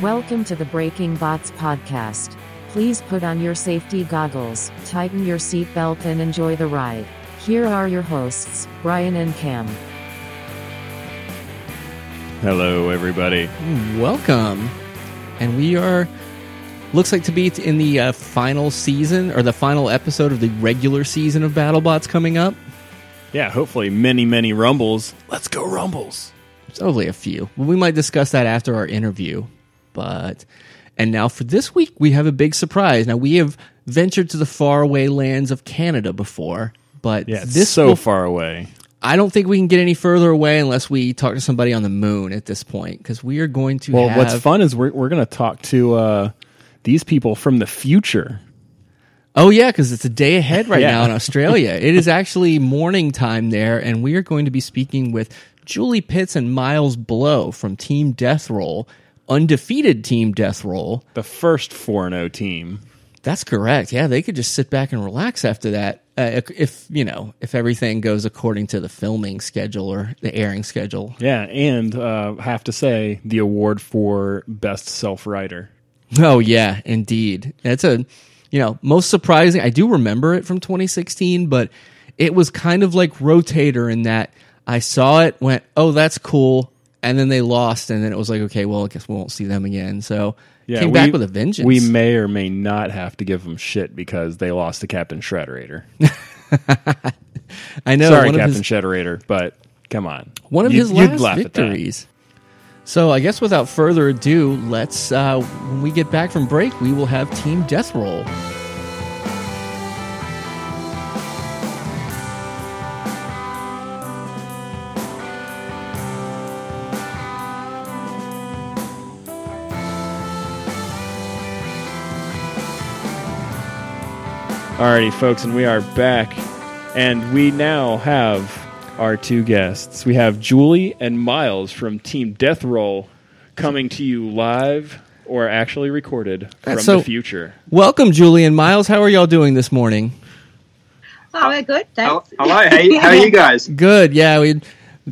Welcome to the Breaking Bots podcast. Please put on your safety goggles, tighten your seatbelt, and enjoy the ride. Here are your hosts, Brian and Cam. Hello, everybody. Welcome. And we are, looks like to be in the uh, final season or the final episode of the regular season of BattleBots coming up. Yeah, hopefully, many, many rumbles. Let's go, rumbles. It's only a few. We might discuss that after our interview. But, and now for this week, we have a big surprise. Now, we have ventured to the faraway lands of Canada before, but Yeah, this so will- far away. I don't think we can get any further away unless we talk to somebody on the moon at this point because we are going to Well, have. what's fun is we're, we're going to talk to uh, these people from the future. Oh yeah, because it's a day ahead right Yeah. now in Australia. it is actually morning time there, and we are going to be speaking with Julie Pitts and Miles Blow from Team Death Roll, undefeated Team Death Roll. The first 4 0 team. That's correct. Yeah, they could just sit back and relax after that. Uh, if, you know, if everything goes according to the filming schedule or the airing schedule. Yeah, and uh, have to say, the award for best self righter. Oh yeah, indeed. That's a you know, most surprising. I do remember it from 2016, but it was kind of like Rotator in that I saw it, went, "Oh, that's cool." And then they lost and then it was like, "Okay, well, I guess we won't see them again." So, Yeah, came we- back with a vengeance. We may or may not have to give them shit because they lost to Captain Shredderator. I know Sorry, Captain his, Shredderator, but come on. one of You- his last victories. So, I guess without further ado, let's uh when we get back from break, we will have Team Death Roll. Alrighty, folks, and we are back, and we now have our two guests. We have Julie and Miles from Team Death Roll coming to you live or actually recorded from so- the future. Welcome, Julie and Miles. How are y'all doing this morning? Oh, we're good. Hello, Thanks. hello. Hey, how are you guys? Good. Yeah, we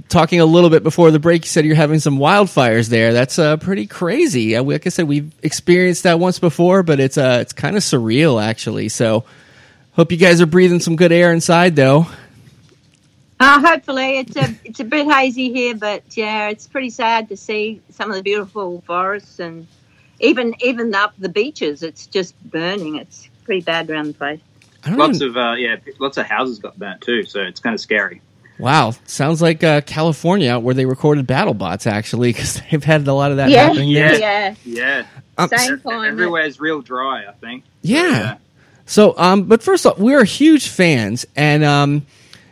talking a little bit before the break. You said you're having some wildfires there. That's uh, pretty crazy. Uh, Like I said, we've experienced that once before, but it's uh, it's kind of surreal actually. So, hope you guys are breathing some good air inside, though. Uh, hopefully, it's a it's a bit hazy here, but yeah, it's pretty sad to see some of the beautiful forests and even even up the beaches. It's just burning. It's pretty bad around the place. Lots even, of uh, yeah, lots of houses got burnt too, so it's kind of scary. wow, sounds like uh, California out where they recorded BattleBots actually, because they've had a lot of that yeah, happening. Yeah. yeah. Yeah, Um, Same Ev- climate. everywhere's real dry. I think. Yeah. So, um, but first off, we're huge fans, and um,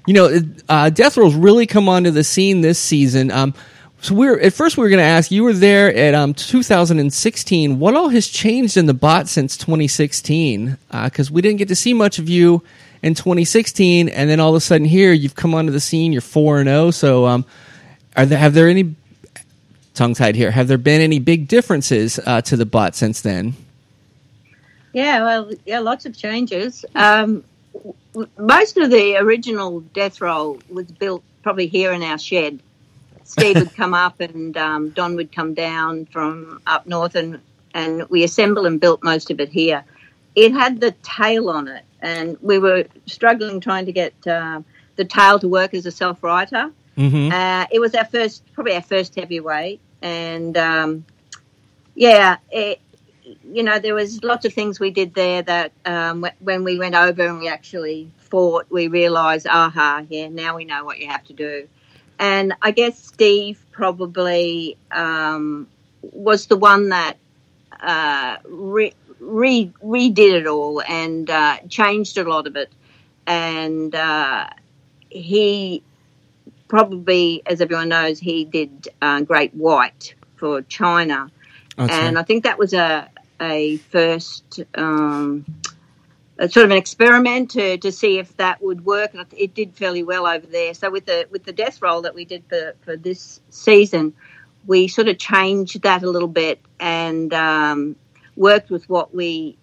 you know, uh, Death Roll's really come onto the scene this season. Um, so we're at first we were going to ask you were there at um 2016. What all has changed in the bot since 2016? Because we didn't get to see much of you in 2016, and then all of a sudden here you've come onto the scene. You're four and zero. So, um, are there have there any tongue tied here? Have there been any big differences uh, to the bot since then? Yeah, well, yeah, lots of changes. Um, most of the original death roll was built probably here in our shed. Steve would come up and um, Don would come down from up north, and, and we assembled and built most of it here. It had the tail on it, and we were struggling trying to get uh, the tail to work as a self righter. Mm-hmm. Uh, it was our first, probably our first heavyweight, and um, yeah, it, you know, there was lots of things we did there that um, when we went over and we actually fought, we realised, aha, yeah, now we know what you have to do. And I guess Steve probably um, was the one that uh, re- re- redid it all and uh, changed a lot of it. And uh, he probably, as everyone knows, he did uh, Great White for China, and I think that was a a first um, a sort of an experiment to, to see if that would work, and it did fairly well over there. So with the with the death roll that we did for, for this season, we sort of changed that a little bit and um, worked with what we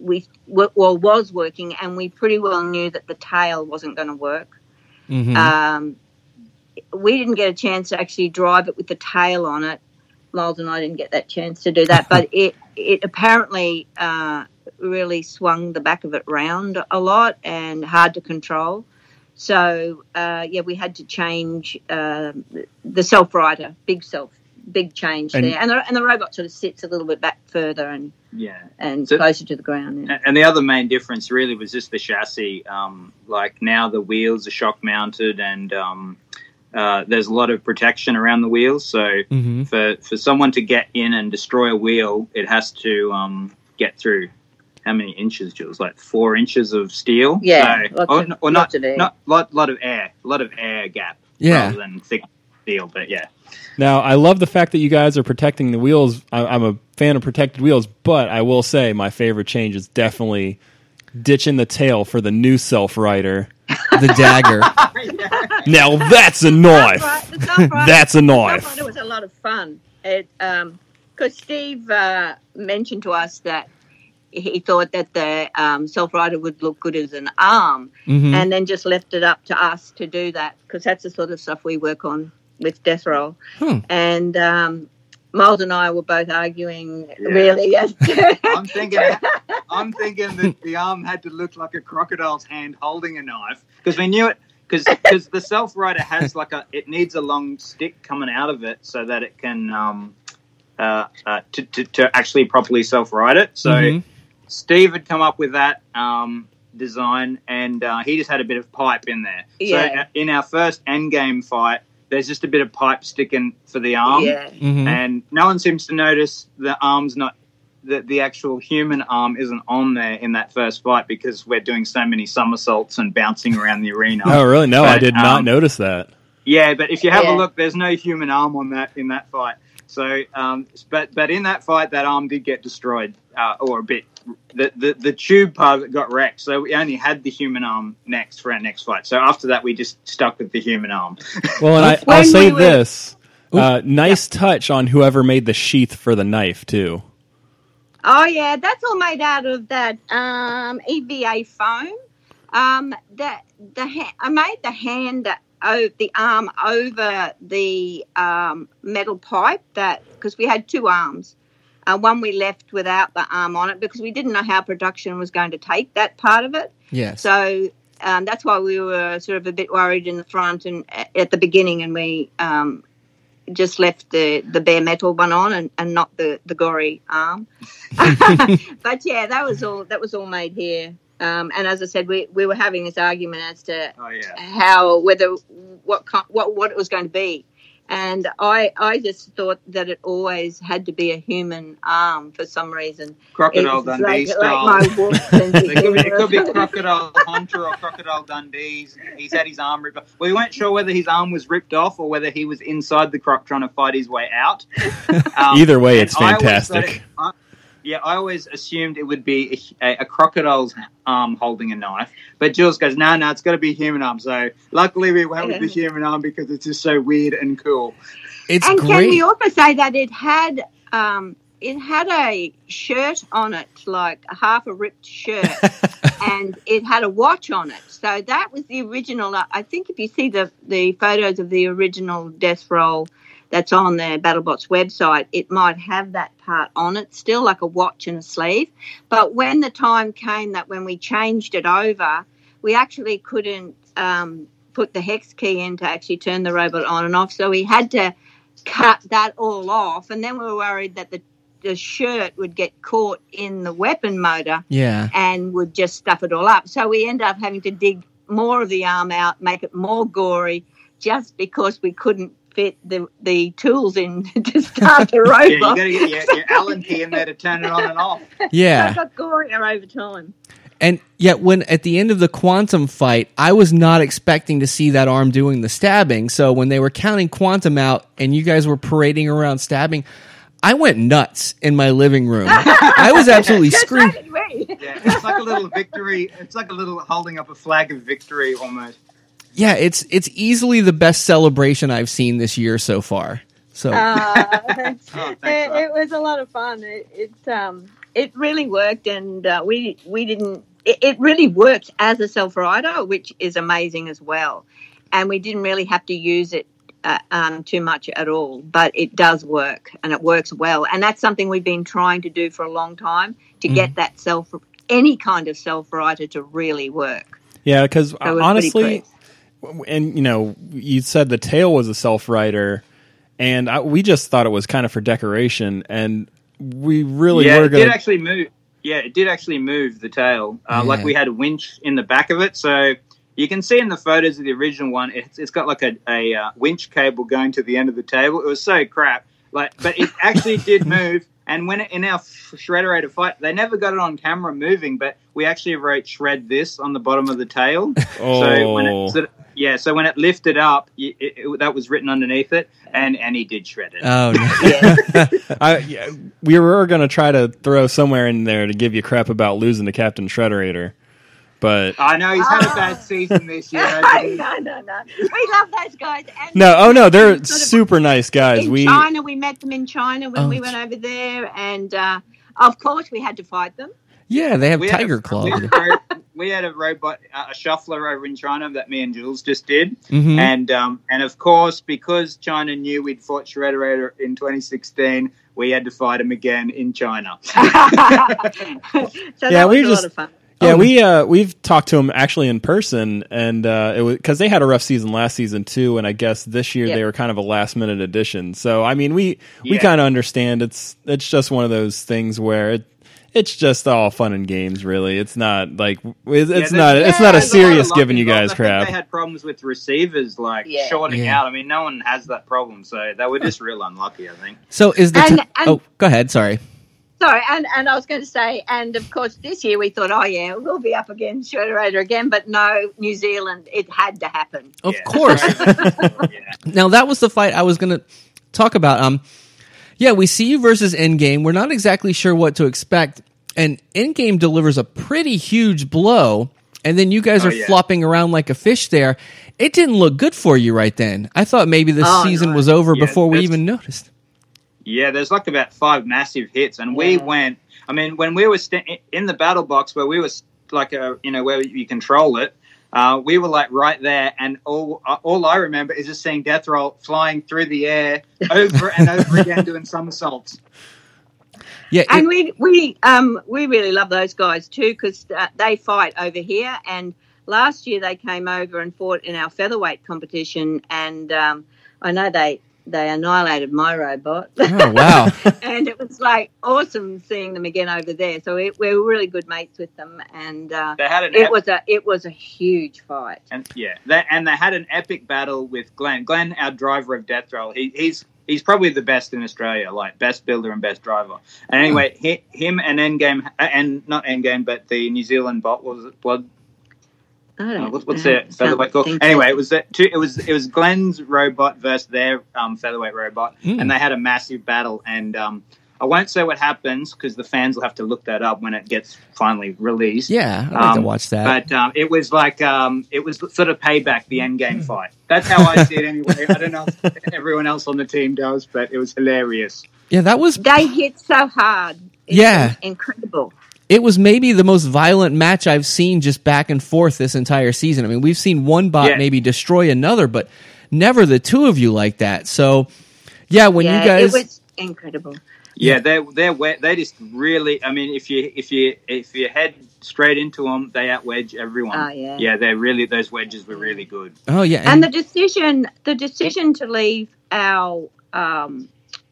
we well was working, and we pretty well knew that the tail wasn't going to work. Mhm. Um, we didn't get a chance to actually drive it with the tail on it Miles and I didn't get that chance to do that, but it it apparently uh, really swung the back of it round a lot and hard to control. So uh, yeah, we had to change uh, the self righter, big self, big change And- there, and the, and the robot sort of sits a little bit back further and Yeah. and So- closer to the ground. Yeah. And- And the other main difference really was just the chassis. Um, like now the wheels are shock mounted and um, uh, there's a lot of protection around the wheels. So Mm-hmm. for, for someone to get in and destroy a wheel, it has to um, get through how many inches, Jules? Like four inches of steel? Yeah, So, lots or, of- or not, lots of air. not lot, lot of air, a lot of air gap Yeah. rather than thick steel. But yeah. Now, I love the fact that you guys are protecting the wheels. I, I'm a fan of protected wheels, but I will say my favorite change is definitely ditching the tail for the new self righter. The dagger. Now that's a knife. Self-righter- the self-righter- That's a knife. Self-righter was a lot of fun. It because Steve uh, mentioned to us that he thought that the um, self righter would look good as an arm, Mhm. and then just left it up to us to do that because that's the sort of stuff we work on with Death Roll. Hmm. And um, Miles and I were both arguing Yeah. really I'm thinking, I'm thinking that the arm had to look like a crocodile's hand holding a knife because we knew it. Because the self righter has like a, it needs a long stick coming out of it so that it can um, uh, uh, to, to to actually properly self right it. So Mhm. Steve had come up with that um, design, and uh, he just had a bit of pipe in there. Yeah. So uh, in our first Endgame fight, there's just a bit of pipe sticking for the arm yeah. Mhm. and no one seems to notice the arm's not that the actual human arm isn't on there in that first fight because we're doing so many somersaults and bouncing around the arena. Oh, really? No, I But, did not um, notice that. Yeah, but if you have Yeah. a look, there's no human arm on that in that fight. So, um, but but in that fight, that arm did get destroyed, uh, or a bit. The, the the tube part of it got wrecked. So we only had the human arm next for our next fight. So after that, we just stuck with the human arm. Well, and I, I'll say we this: uh, nice touch on whoever made the sheath for the knife too. Oh yeah, that's all made out of that um, EVA foam. Um, the the ha- I made the hand oh, the arm over the um, metal pipe that because we had two arms. Uh, one we left without the arm on it because we didn't know how production was going to take that part of it. Yes. So um, that's why we were sort of a bit worried in the front and at the beginning, and we um, just left the, the bare metal one on and, and not the, the gory arm. but yeah, that was all that was all made here. Um, and as I said, we, we were having this argument as to Oh yeah. how whether what what what it was going to be. And I I just thought that it always had to be a human arm for some reason. Crocodile It's Dundee like, style. like my wolf sense of It could, be, it could be. Crocodile Hunter or Crocodile Dundee. He's, he's had his arm ripped off. We weren't sure whether his arm was ripped off or whether he was inside the croc trying to fight his way out. Um, Either way, it's fantastic. I- yeah, I always assumed it would be a, a crocodile's arm holding a knife. But Jules goes, no, no, it's got to be a human arm. So luckily we went with the human arm because it's just so weird and cool. It's and can we also say that it had um, it had a shirt on it, like a half a ripped shirt, and it had a watch on it. So that was the original. I think if you see the the photos of the original Death Roll that's on the BattleBots website, it might have that part on it still, like a watch and a sleeve. But when the time came that when we changed it over, we actually couldn't um, put the hex key in to actually turn the robot on and off. So we had to cut that all off, and then we were worried that the the shirt would get caught in the weapon motor yeah. and would just stuff it all up. So we end up having to dig more of the arm out, make it more gory, just because we couldn't fit the the tools in to start the Yeah, you got to get your, your Allen key in there to turn it on and off. So Yeah. it got gorier over time. And yet, when at the end of the quantum fight, I was not expecting to see that arm doing the stabbing. So when they were counting quantum out and you guys were parading around stabbing, I went nuts in my living room. I was absolutely Just screaming. so did we. Yeah, it's like a little victory. It's like a little holding up a flag of victory almost. Yeah, it's it's easily the best celebration I've seen this year so far. So Uh, it, it was a lot of fun. It, it um it really worked, and uh, we we didn't. It, it really works as a self righter, which is amazing as well. And we didn't really have to use it uh, um, too much at all, but it does work and it works well. And that's something we've been trying to do for a long time to Mm. get that self, any kind of self righter to really work. Yeah, because So we're pretty honestly, pleased. And you know, you said the tail was a self righter, and I, we just thought it was kind of for decoration, and we really yeah, were it going did to. actually move. Yeah, it did actually move the tail. Uh, Yeah. Like we had a winch in the back of it, so you can see in the photos of the original one, it's, it's got like a, a uh, winch cable going to the end of the table. It was so crap, like, but it actually did move. And when in our shredderator fight, they never got it on camera moving, but we actually wrote "shred this" on the bottom of the tail. So when Oh. it, so, yeah, so when it lifted up, it, it, it- that was written underneath it, and and he did shred it. Oh, no. I, yeah, we were going to try to throw somewhere in there to give you crap about losing to Captain Shredderator, but I know he's had a bad season this year. no, no, no. We love those guys. And no, oh no, they're sort of- super nice guys. in We China. We met them in China when Oh, we went over there, and uh, of course we had to fight them. yeah, they have We Tiger a- Claw. We had, a ro- we had a robot, uh, a shuffler over in China that me and Jules just did, Mhm. and um, and of course because China knew we'd fought Shredderator in 2016, we had to fight him again in China. so Yeah, that was we a just- lot of fun. Yeah, Oh. we uh, we've talked to them actually in person, and uh, it was because they had a rough season last season too, and I guess this year Yep. they were kind of a last minute addition. So I mean, we we kind of understand it's it's just one of those things where it it's just all fun and games. Really, it's not like it's, it's there's- not it's not a there's lot of serious luck giving you guys I think crap. They had problems with receivers like Yeah. shorting Yeah. out. I mean, no one has that problem, so they were just real unlucky. I think. So is the And- ti- and- oh go ahead sorry Sorry, and, and I was going to say, and of course, this year we thought, oh yeah, we'll be up against Shredderator again, but no, New Zealand, it had to happen. of Yeah. course yeah. now that was the fight I was going to talk about um yeah we see you versus Endgame we're not exactly sure what to expect and Endgame delivers a pretty huge blow and then you guys Oh, are yeah. flopping around like a fish there it didn't look good for you right then I thought maybe the Oh, season no. was over Yeah, before we even noticed Yeah, there's like about five massive hits, and we went. I mean, when we were st- in the battle box where we were like a, you know, where you control it, uh, we were like right there, and all uh, all I remember is just seeing Death Roll flying through the air over and over again doing somersaults. yeah it- And we we um we really love those guys too because uh, they fight over here. And last year they came over and fought in our featherweight competition, and um, I know they they annihilated my robot. oh wow and it was like awesome seeing them again over there. So it, we were really good mates with them, and uh, They had an it ep- was a it was a huge fight. and yeah, they, and they had an epic battle with Glenn. Glenn, our driver of Death Roll, he, he's he's probably the best in Australia, like best builder and best driver. And anyway, he, him and Endgame, uh, and not Endgame, but the New Zealand bot was it Blood I Uh, don't what's what's know. their featherweight called? Something- Anyway, it was that two, it was it was Glenn's robot versus their um, featherweight robot, Mm. and they had a massive battle. And um, I won't say what happens because the fans will have to look that up when it gets finally released. yeah I'd like to Um, watch that But um, it was like um, it was sort of payback, the Endgame fight. That's how I see it anyway. I don't know if everyone else on the team does, but it was hilarious. yeah that was They hit so hard. It's Yeah. incredible. It was maybe the most violent match I've seen just back and forth this entire season. I mean, we've seen one bot Yeah. maybe destroy another, but never the two of you like that. So, yeah, when yeah, you guys, it was incredible. Yeah, they're they're. They just really. I mean, if you if you if you head straight into them, they outwedge everyone. Oh, yeah. yeah. They're really those wedges were really good. oh yeah, And the decision, the decision to leave our um,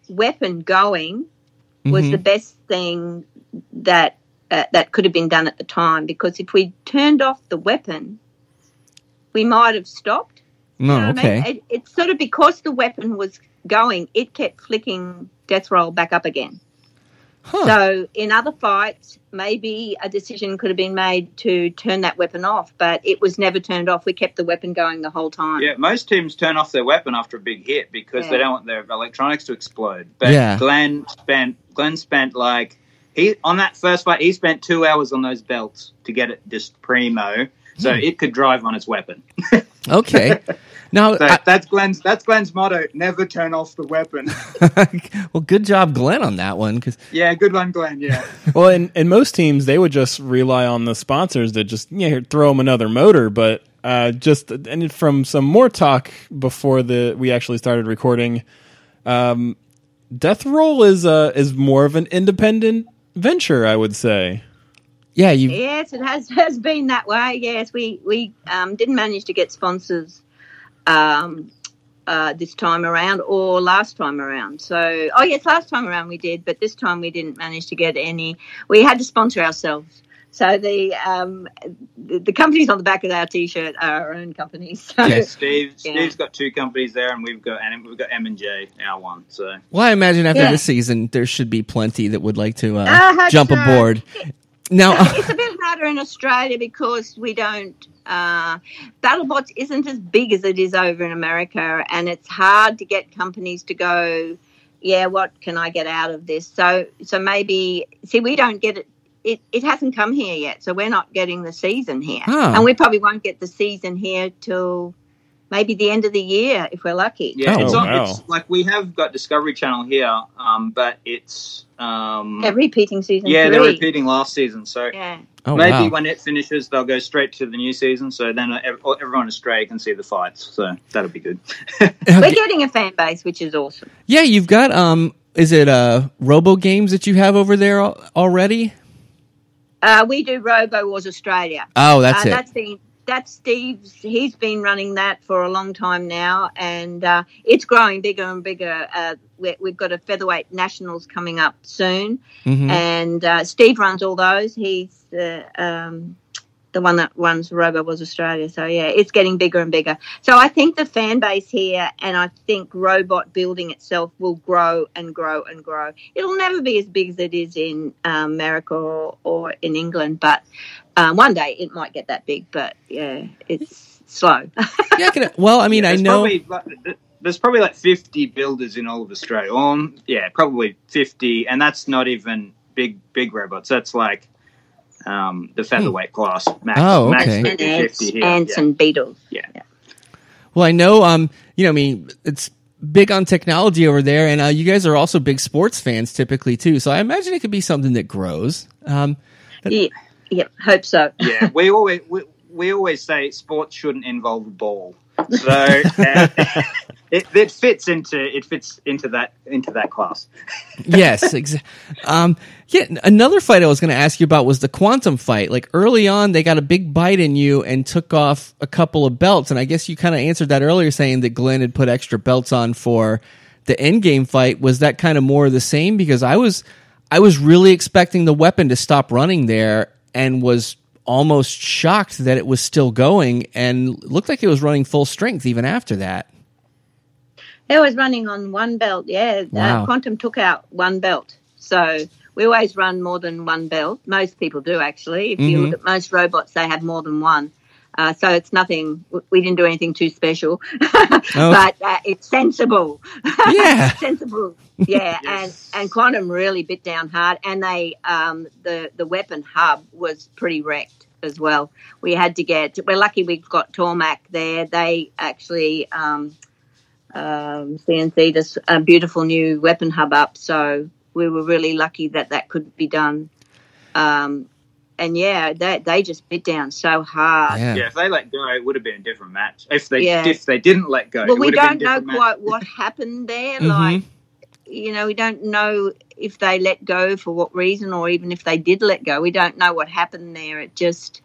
weapon going was Mhm. the best thing that uh, that could have been done at the time. Because if we turned off the weapon, we might have stopped. no, You know what I mean? okay, It, it's sort of because the weapon was going, it kept flicking death roll back up again. huh. So in other fights, maybe a decision could have been made to turn that weapon off, but it was never turned off. We kept the weapon going the whole time. Yeah, most teams turn off their weapon after a big hit because they don't want their electronics to explode. But Yeah. Glenn spent Glenn spent like he on that first fight he spent two hours on those belts to get it just primo, so Hmm. it could drive on its weapon. okay. Now, So I- that's Glenn's that's Glenn's motto: never turn off the weapon. well, good job, Glenn, on that one. Because yeah, good one, Glenn. Yeah. Well, in, in most teams, they would just rely on the sponsors to just yeah here, throw them another motor. But uh, just and from some more talk before the we actually started recording, um, Death Roll is uh, is more of an independent venture, I would say. Yeah, you. Yes, it has has been that way. Yes, we we um, didn't manage to get sponsors um, uh, this time around or last time around. So, oh yes, last time around we did, but this time we didn't manage to get any. We had to sponsor ourselves. So the um, the, the companies on the back of our t-shirt are our own companies. So, Yes. Steve, Yeah. Steve's got two companies there, and we've got and we've got M and J, our one. So Well, I imagine after Yeah. this season, there should be plenty that would like to uh, I jump so. aboard. Now, it's a bit harder in Australia because we don't. Uh, BattleBots isn't as big as it is over in America, and it's hard to get companies to go. Yeah, what can I get out of this? So, so maybe see, we don't get it. It, it hasn't come here yet, so we're not getting the season here, Oh. and we probably won't get the season here till maybe the end of the year if we're lucky. yeah, Oh, it's, on, wow. it's like we have got Discovery Channel here, um, but it's um, They're repeating season yeah, three. they're repeating last season. So Yeah. oh, maybe wow. when it finishes, they'll go straight to the new season. So then everyone in Australia can see the fights. So that'll be good. We're getting a fan base, which is awesome. yeah, you've got um, is it uh, Robo games that you have over there al- already? Uh, we do Robo Wars Australia. Oh, that's uh, it. That's been that's Steve's. He's been running that for a long time now, and uh, it's growing bigger and bigger. Uh, we, we've got a featherweight nationals coming up soon, Mhm. and uh, Steve runs all those. He's the um, the one that runs Robo Wars Australia. So yeah, it's getting bigger and bigger. So I think the fan base here, and I think robot building itself will grow and grow and grow. It'll never be as big as it is in um, America or, or in England, but um, one day it might get that big. But yeah, it's slow. yeah, I well, I mean, I know. Probably, there's probably like 50 builders in all of Australia. Um, yeah, probably 50, and that's not even big big robots. That's like um, the featherweight class. Max, Oh, max okay. and 50, ants, 50 here. ants yeah. Well, I know. Um, you know, I mean, it's big on technology over there, and uh, you guys are also big sports fans typically too. So I imagine it could be something that grows. Um, Yeah, yeah, hope so. yeah, we always we, we always say sports shouldn't involve a ball. So uh, it, it fits into it fits into that into that class. yes, exactly. Um, yeah, another fight I was going to ask you about was the quantum fight. Like early on, they got a big bite in you and took off a couple of belts, and I guess you kind of answered that earlier, saying that Glenn had put extra belts on for the Endgame fight. Was that kind of more the same? Because I was, I was really expecting the weapon to stop running there, and was almost shocked that it was still going and looked like it was running full strength even after that. They was running on one belt. Yeah, Wow. uh, Quantum took out one belt. So we always run more than one belt. Most people do actually. If you Mhm. look at most robots, they have more than one. Uh, so it's nothing. We didn't do anything too special, but uh, it's sensible. Yeah. sensible. Yeah, Yes. and and Quantum really bit down hard, and they um, the the weapon hub was pretty wrecked as well. We had to get. We're lucky we've got Tormac there. They actually um, um, CNC this a beautiful new weapon hub up, so we were really lucky that that could be done. Um, and yeah, they they just bit down so hard. Yeah. Yeah, if they let go, it would have been a different match. If they Yeah. if they didn't let go, Well, it we would don't been know different match. quite what happened there. Mhm. Like, you know, we don't know if they let go for what reason, or even if they did let go. We don't know what happened there. It just,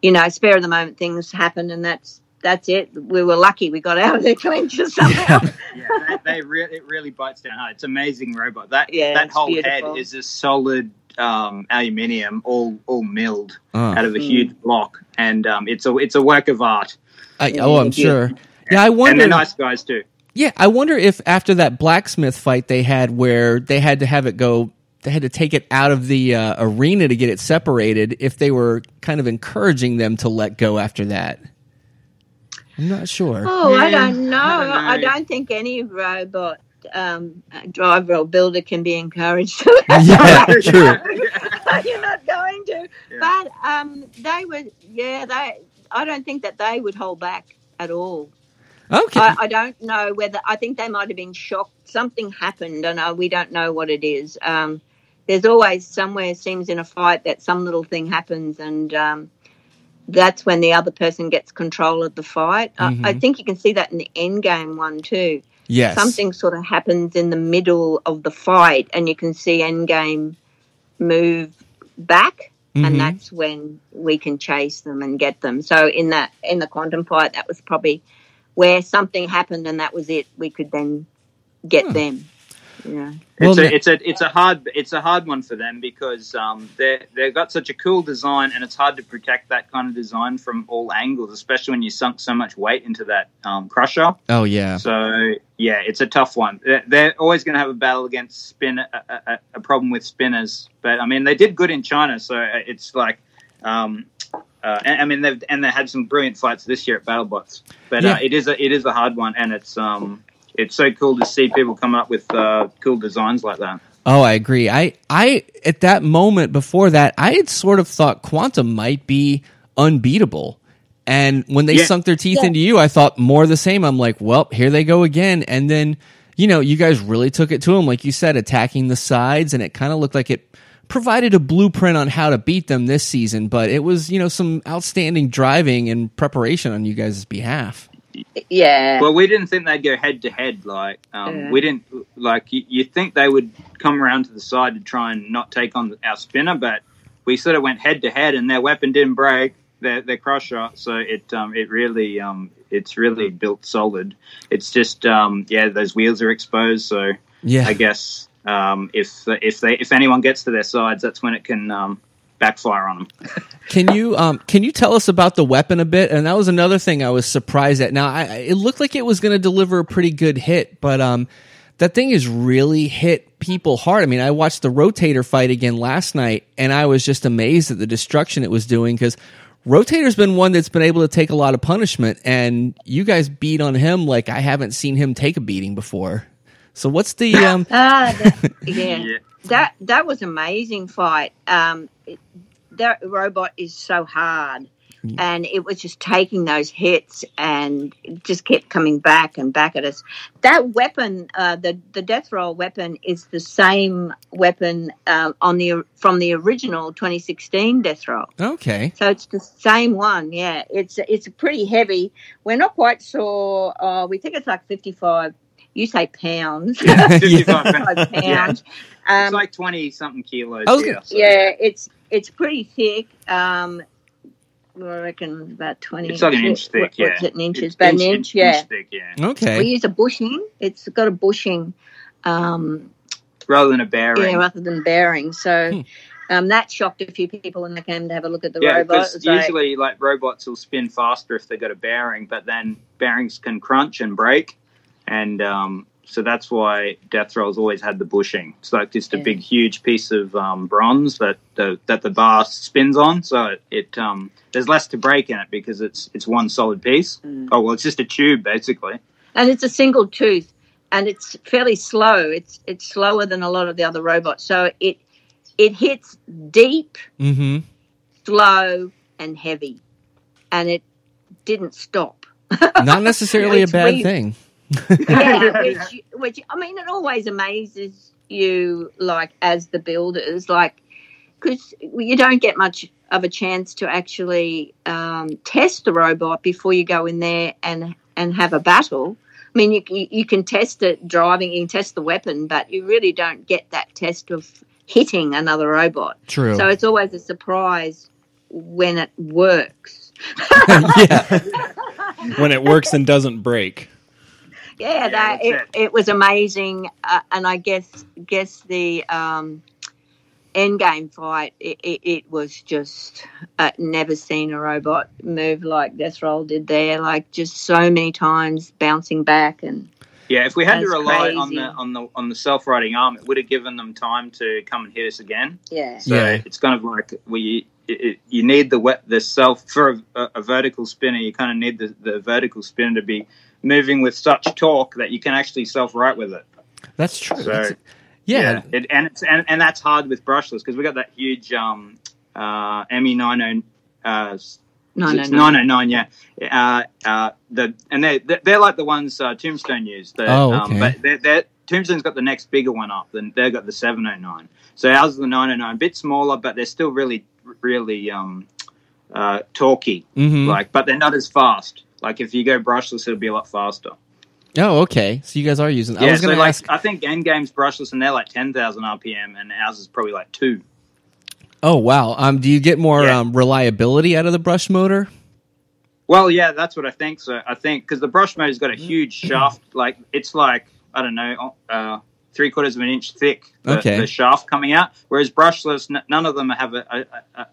you know, spare of the moment things happen, and that's that's it. We were lucky we got out of the clinches somehow. yeah, they, they re- it really bites down hard. It's an amazing robot. That Yeah, that whole beautiful. head is a solid um, aluminium, all all milled Oh. out of a Mm. huge block, and um, it's a it's a work of art. I, oh, I'm Yeah. sure. Yeah, I And wonder. they're nice guys too. Yeah, I wonder if after that blacksmith fight they had, where they had to have it go, they had to take it out of the uh, arena to get it separated. If they were kind of encouraging them to let go after that, I'm not sure. Oh, I Yeah, don't know. I don't know. I don't think any robot um, driver or builder can be encouraged to. Yeah, true. You're not going to. Yeah. But um, they would, yeah, they. I don't think that they would hold back at all. Okay, I, I don't know whether. I think they might have been shocked. Something happened, and uh, we don't know what it is. Um, there's always somewhere seems in a fight that some little thing happens, and um, that's when the other person gets control of the fight. I, I Mhm. think you can see that in the Endgame one too. Yes. Something sort of happens in the middle of the fight, and you can see Endgame move back, Mhm. and that's when we can chase them and get them. So in that in the quantum fight, that was probably where something happened, and that was it. We could then get Hmm. them. Yeah. It's na- a it's a it's a hard it's a hard one for them because um, they they've got such a cool design and it's hard to protect that kind of design from all angles, especially when you sunk so much weight into that um, crusher. Oh yeah. So yeah, it's a tough one. They're, they're always going to have a battle against spin a, a, a problem with spinners, but I mean they did good in China, so it's like. Um, uh, and, I mean, they've and they had some brilliant fights this year at BattleBots, but Yeah. uh, it is a it is a hard one, and it's um it's so cool to see people come up with uh, cool designs like that. Oh, I agree. I, I, at that moment before that, I had sort of thought Quantum might be unbeatable. And when they Yeah. sunk their teeth Yeah. into you, I thought more the same. I'm like, well, here they go again. And then, you know, you guys really took it to them, like you said, attacking the sides, and it kind of looked like it provided a blueprint on how to beat them this season. But it was, you know, some outstanding driving and preparation on you guys' behalf. Yeah. Well, we didn't think they'd go head to head. Like um, Yeah. we didn't like you, you think they would come around to the side to try and not take on our spinner, but we sort of went head to head, and their weapon didn't break. Their their crusher, so it um, it really um, it's really built solid. It's just um, yeah, those wheels are exposed, so Yeah. I guess um, if if they if anyone gets to their sides, that's when it can um, backfire on them. Can you um can you tell us about the weapon a bit? And that was another thing I was surprised at. Now, I, I- it looked like it was going to deliver a pretty good hit, but um that thing has really hit people hard. I mean, I watched the rotator fight again last night, and I was just amazed at the destruction it was doing because Rotator's been one that's been able to take a lot of punishment, and you guys beat on him like I haven't seen him take a beating before. So what's the um Ah, that, yeah. Yeah. That that was amazing fight. Um, it, that robot is so hard, and it was just taking those hits and just kept coming back and back at us. That weapon, uh, the the death roll weapon, is the same weapon uh, on the from the original 2016 death roll. okay? So it's the same one, yeah. It's it's pretty heavy. We're not quite sure. Uh, we think it's like 55. You say pounds. Yeah. 55 55 pounds. It's Um, like twenty something kilos. I was here, gonna- so- yeah, it's it's pretty thick. Um, I reckon about twenty. It's like an inch thick, what- What's yeah. it in inches? It's About an inch, yeah. thick, yeah. Okay. We use a bushing. It's got a bushing, um, Rather than a bearing. yeah, rather than bearing. So. Hmm. Um, that shocked a few people when they came to have a look at the Yeah, robot. because It's like- usually like robots will spin faster if they've got a bearing, but then bearings can crunch and break, and um, so that's why Death Roll's always had the bushing. It's like just a Yeah. big, huge piece of um, bronze that the that the bar spins on, so it, it um, there's less to break in it because it's it's one solid piece. Mm. Oh well, it's just a tube basically. and it's a single tooth and it's fairly slow it's it's slower than a lot of the other robots so it it hits deep Mm-hmm. slow and heavy and it didn't stop Not necessarily a bad really- thing. yeah which, which i mean it always amazes you like as the builders like because you don't get much of a chance to actually um, test the robot before you go in there and and have a battle I mean, you, you you can test it driving, you can test the weapon, but you really don't get that test of hitting another robot. True. So it's always a surprise when it works. yeah. when it works and doesn't break. Yeah, Yeah, that, it, it. it was amazing, uh, and I guess guess the um, Endgame fight it, it, it was just uh, never seen a robot move like Death Roll did there, like just so many times bouncing back and Yeah, if we had to That's rely on the on the on the self righting arm, it would have given them time to come and hit us again. yeah, So Yeah. it's kind of like we it, it, you need the wet the self for a, a vertical spinner. You kind of need the, the vertical spinner to be moving with such torque that you can actually self right with it. That's true. So, That's- yeah. it, and it's and, and that's hard with brushless because we got that huge um uh ME nine oh uh no, no, it's no. 909, yeah. Uh, uh, the and they they're, they're like the ones uh, Tombstone used. The, Oh, okay. um, but they're, they're, Tombstone's got the next bigger one up. Then they've got the 709. So ours is the 909, a bit smaller, but they're still really, really um, uh, torquey. Mhm. Like, but they're not as fast. Like if you go brushless, it'll be a lot faster. Oh, okay. So you guys are using. I yeah, was so going to like ask. I think Endgame's brushless and they're like ten thousand RPM, and ours is probably like two. Oh, wow. Um, do you get more Yeah. um, reliability out of the brush motor? Well, yeah, that's what I think. So I think because the brush motor's got a huge shaft, like it's like I don't know, uh, three quarters of an inch thick. The, Okay. the shaft coming out, whereas brushless, n- none of them have a, a, a, a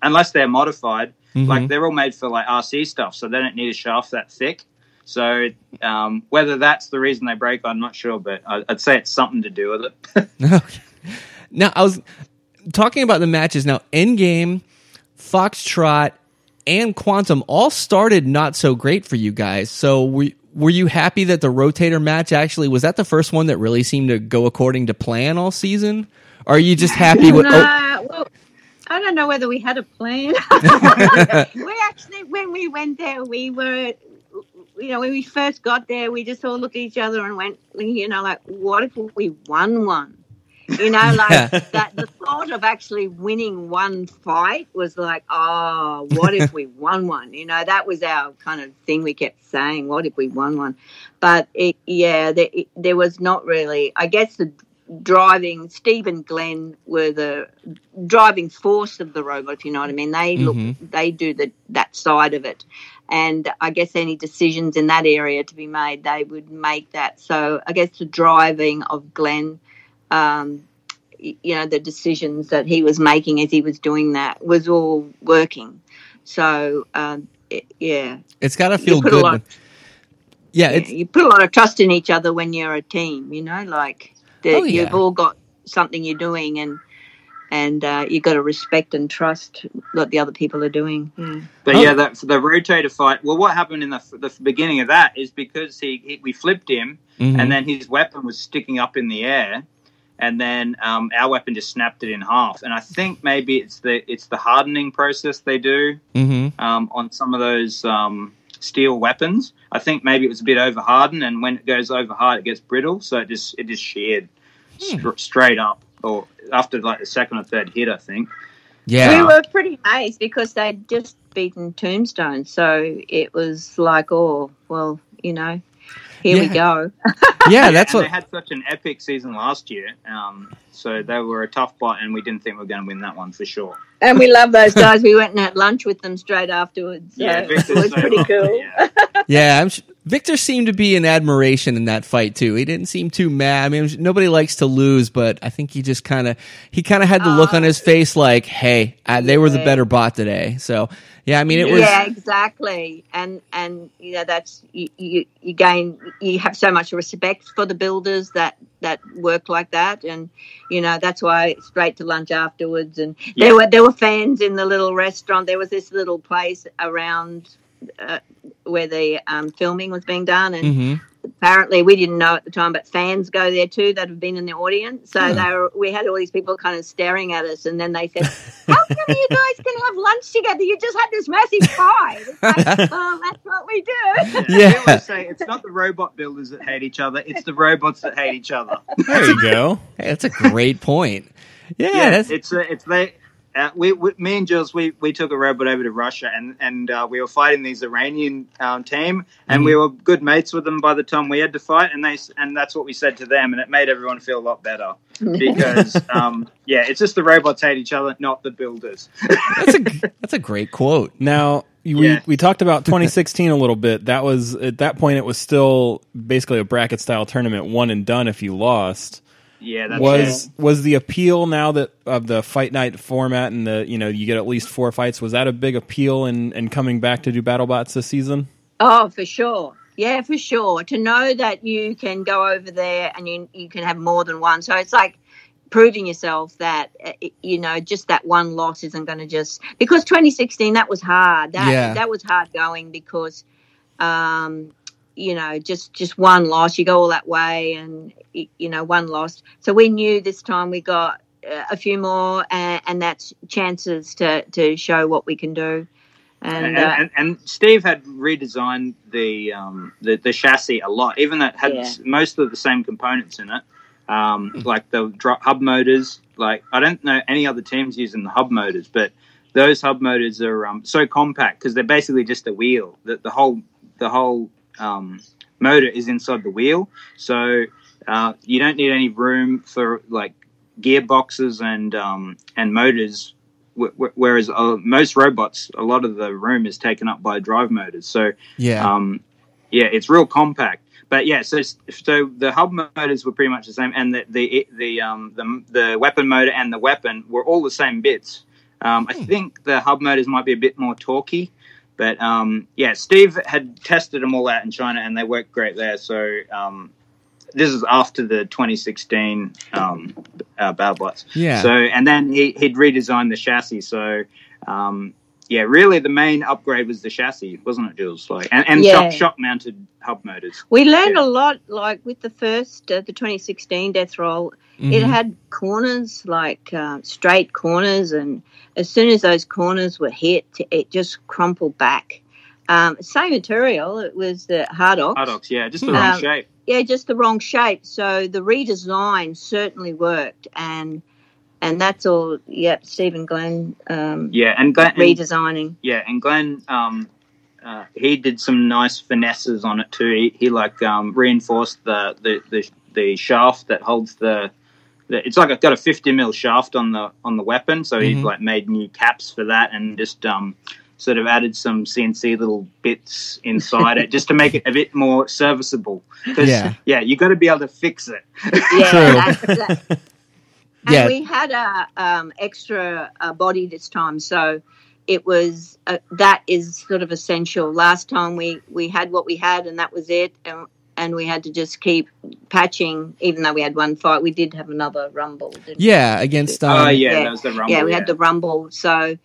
unless they're modified. Mhm. Like they're all made for like RC stuff, so they don't need a shaft that thick. So um, whether that's the reason they break, I'm not sure, but I- I'd say it's something to do with it. Okay. Now I was talking about the matches. Now Endgame, Foxtrot, and Quantum all started not so great for you guys. So were were you happy that the rotator match actually was that the first one that really seemed to go according to plan all season? Or are you just happy with? no, Oh, well, I don't know whether we had a plan. we actually, when we went there, we were, you know, when we first got there, we just all looked at each other and went, you know, like, what if we won one? You know, like Yeah. that. The thought of actually winning one fight was like, oh, what if we won one? You know, that was our kind of thing. We kept saying, what if we won one? But it, yeah, there, it, there was not really. I guess the driving Steve and Glenn were the driving force of the robot. You know what I mean? They look, Mhm. they do the that side of it, and I guess any decisions in that area to be made, they would make that. So I guess the driving of Glenn. Um, you know the decisions that he was making as he was doing that was all working. So um, it, yeah, it's got to feel good. lot- yeah, yeah, it's you put a lot of trust in each other when you're a team. You know, like that Oh, yeah. you've all got something you're doing, and and uh, you got to respect and trust what the other people are doing. Yeah. But Oh. yeah, that the rotator fight. Well, what happened in the, the beginning of that is because he, he we flipped him, mhm. and then his weapon was sticking up in the air, and then um, our weapon just snapped it in half. And I think maybe it's the it's the hardening process they do Mhm. um, on some of those um, steel weapons. I think maybe it was a bit over hardened, and when it goes over hard, it gets brittle, so it just it just sheared str- straight up, or after like the second or third hit, I think. yeah. We were pretty amazed because they'd just beaten Tombstone, so it was like, oh well, you know, here we go. yeah, that's and what they had such an epic season last year. Um, so they were a tough bot, and we didn't think we were going to win that one for sure. And we love those guys. We went and had lunch with them straight afterwards. So Yeah, it was so pretty lucky, cool. yeah. Yeah, I'm, sh- Victor seemed to be in admiration in that fight too. He didn't seem too mad. I mean, nobody likes to lose, but I think he just kind of he kind of had the look on his face like, "Hey, uh, they were the better bot today." So, yeah, I mean, it was yeah, exactly. And and you know that's you, you you gain you have so much respect for the builders that that work like that, and you know that's why straight to lunch afterwards. And Yeah. there were there were fans in the little restaurant. There was this little place around. Uh, where the um, filming was being done, and Mhm. apparently we didn't know at the time, but fans go there too that have been in the audience. So Huh. they were, we had all these people kind of staring at us, and then they said, "How come you guys can have lunch together? You just had this massive pie." It's like, well, that's what we do. Yeah. We always say it's not the robot builders that hate each other; it's the robots that hate each other. There you go. Hey, that's a great point. Yeah, yeah, that's it's uh, it's they. Uh, we, we, me and Jules, we, we took a robot over to Russia, and and uh, we were fighting these Iranian um, team, and Mm-hmm. we were good mates with them by the time we had to fight, and they and that's what we said to them, and it made everyone feel a lot better because um, yeah, it's just the robots hate each other, not the builders. that's a that's a great quote. Now we Yeah. we talked about 2016 a little bit. That was at that point it was still basically a bracket style tournament, one and done if you lost. Yeah, that's was was the appeal now that of the fight night format and the you know you get at least four fights was that a big appeal in, in coming back to do BattleBots this season? Oh, for sure. Yeah, for sure. To know that you can go over there and you you can have more than one. So it's like proving yourself that uh, you know just that one loss isn't going to just because 2016 that was hard. That Yeah. that was hard going because um you know just just one loss you go all that way and you know one loss. So we knew this time we got uh, a few more and, and that's chances to to show what we can do. And, and, uh, and, and Steve had redesigned the, um, the the chassis a lot, even that had Yeah. most of the same components in it, um, like the hub motors. Like I don't know any other teams using the hub motors, but those hub motors are um, so compact because they're basically just a wheel. that the whole the whole um, motor is inside the wheel, so uh, you don't need any room for like gearboxes and um, and motors. wh- wh- Whereas uh, most robots, a lot of the room is taken up by drive motors. So Yeah. um, yeah, it's real compact. But yeah, so so the hub motors were pretty much the same, and the the the um, the, the weapon motor and the weapon were all the same bits. Um, I think the hub motors might be a bit more torquey, but um, yeah, Steve had tested them all out in China, and they worked great there. So um, this is after the 2016 um, uh, BattleBots. Yeah. So and then he, he'd redesigned the chassis. So um, yeah, really the main upgrade was the chassis, wasn't it, Jules? Like and, and Yeah. shock, shock mounted hub motors. We learned Yeah. a lot, like with the first, uh, the 2016 Death Roll. It Mhm. had corners, like uh, straight corners, and as soon as those corners were hit, it just crumpled back. Um, same material, it was the Hardox. Hardox, yeah, just the Hmm. wrong Um, shape. Yeah, just the wrong shape. So the redesign certainly worked, and and that's all. Yep, Stephen Glenn um, Yeah, and Glenn, and, redesigning. yeah, and Glenn, um, uh, he did some nice finesses on it too. He, he like um, reinforced the, the, the, the shaft that holds the, the. It's like I've got a fifty mil shaft on the on the weapon, so he Mhm. like made new caps for that and just um, sort of added some CNC little bits inside it just to make it a bit more serviceable. 'Cause, Yeah. yeah, you got to be able to fix it. Yeah, that's, that, Yeah. And we had a um, extra uh, body this time, so it was uh, that is sort of essential. Last time we we had what we had, and that was it, and, and we had to just keep patching. Even though we had one fight, we did have another rumble. Didn't we? Yeah, against um, Oh yeah, yeah. that was the rumble. yeah, we had the rumble, so.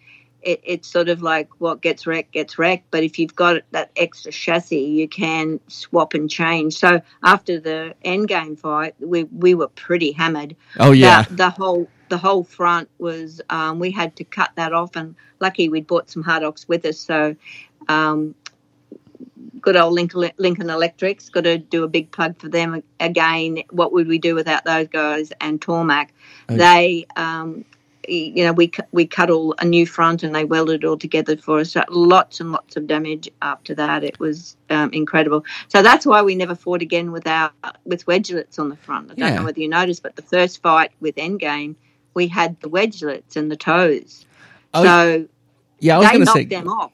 It, it's sort of like what gets wrecked gets wrecked, but if you've got that extra chassis, you can swap and change. So after the Endgame fight, we we were pretty hammered Oh yeah. the, the whole the whole front was um, we had to cut that off and lucky we'd bought some hardox with us so um, good old lincoln, lincoln electrics got to do a big plug for them again what would we do without those guys and tormac Okay. they um, you know we we cut all a new front and they welded it all together for us so lots and lots of damage after that it was um, incredible so that's why we never fought again without with wedgelets on the front i don't Yeah. know whether you noticed but the first fight with endgame we had the wedgelets and the toes Oh, so yeah, I was they knocked say. them off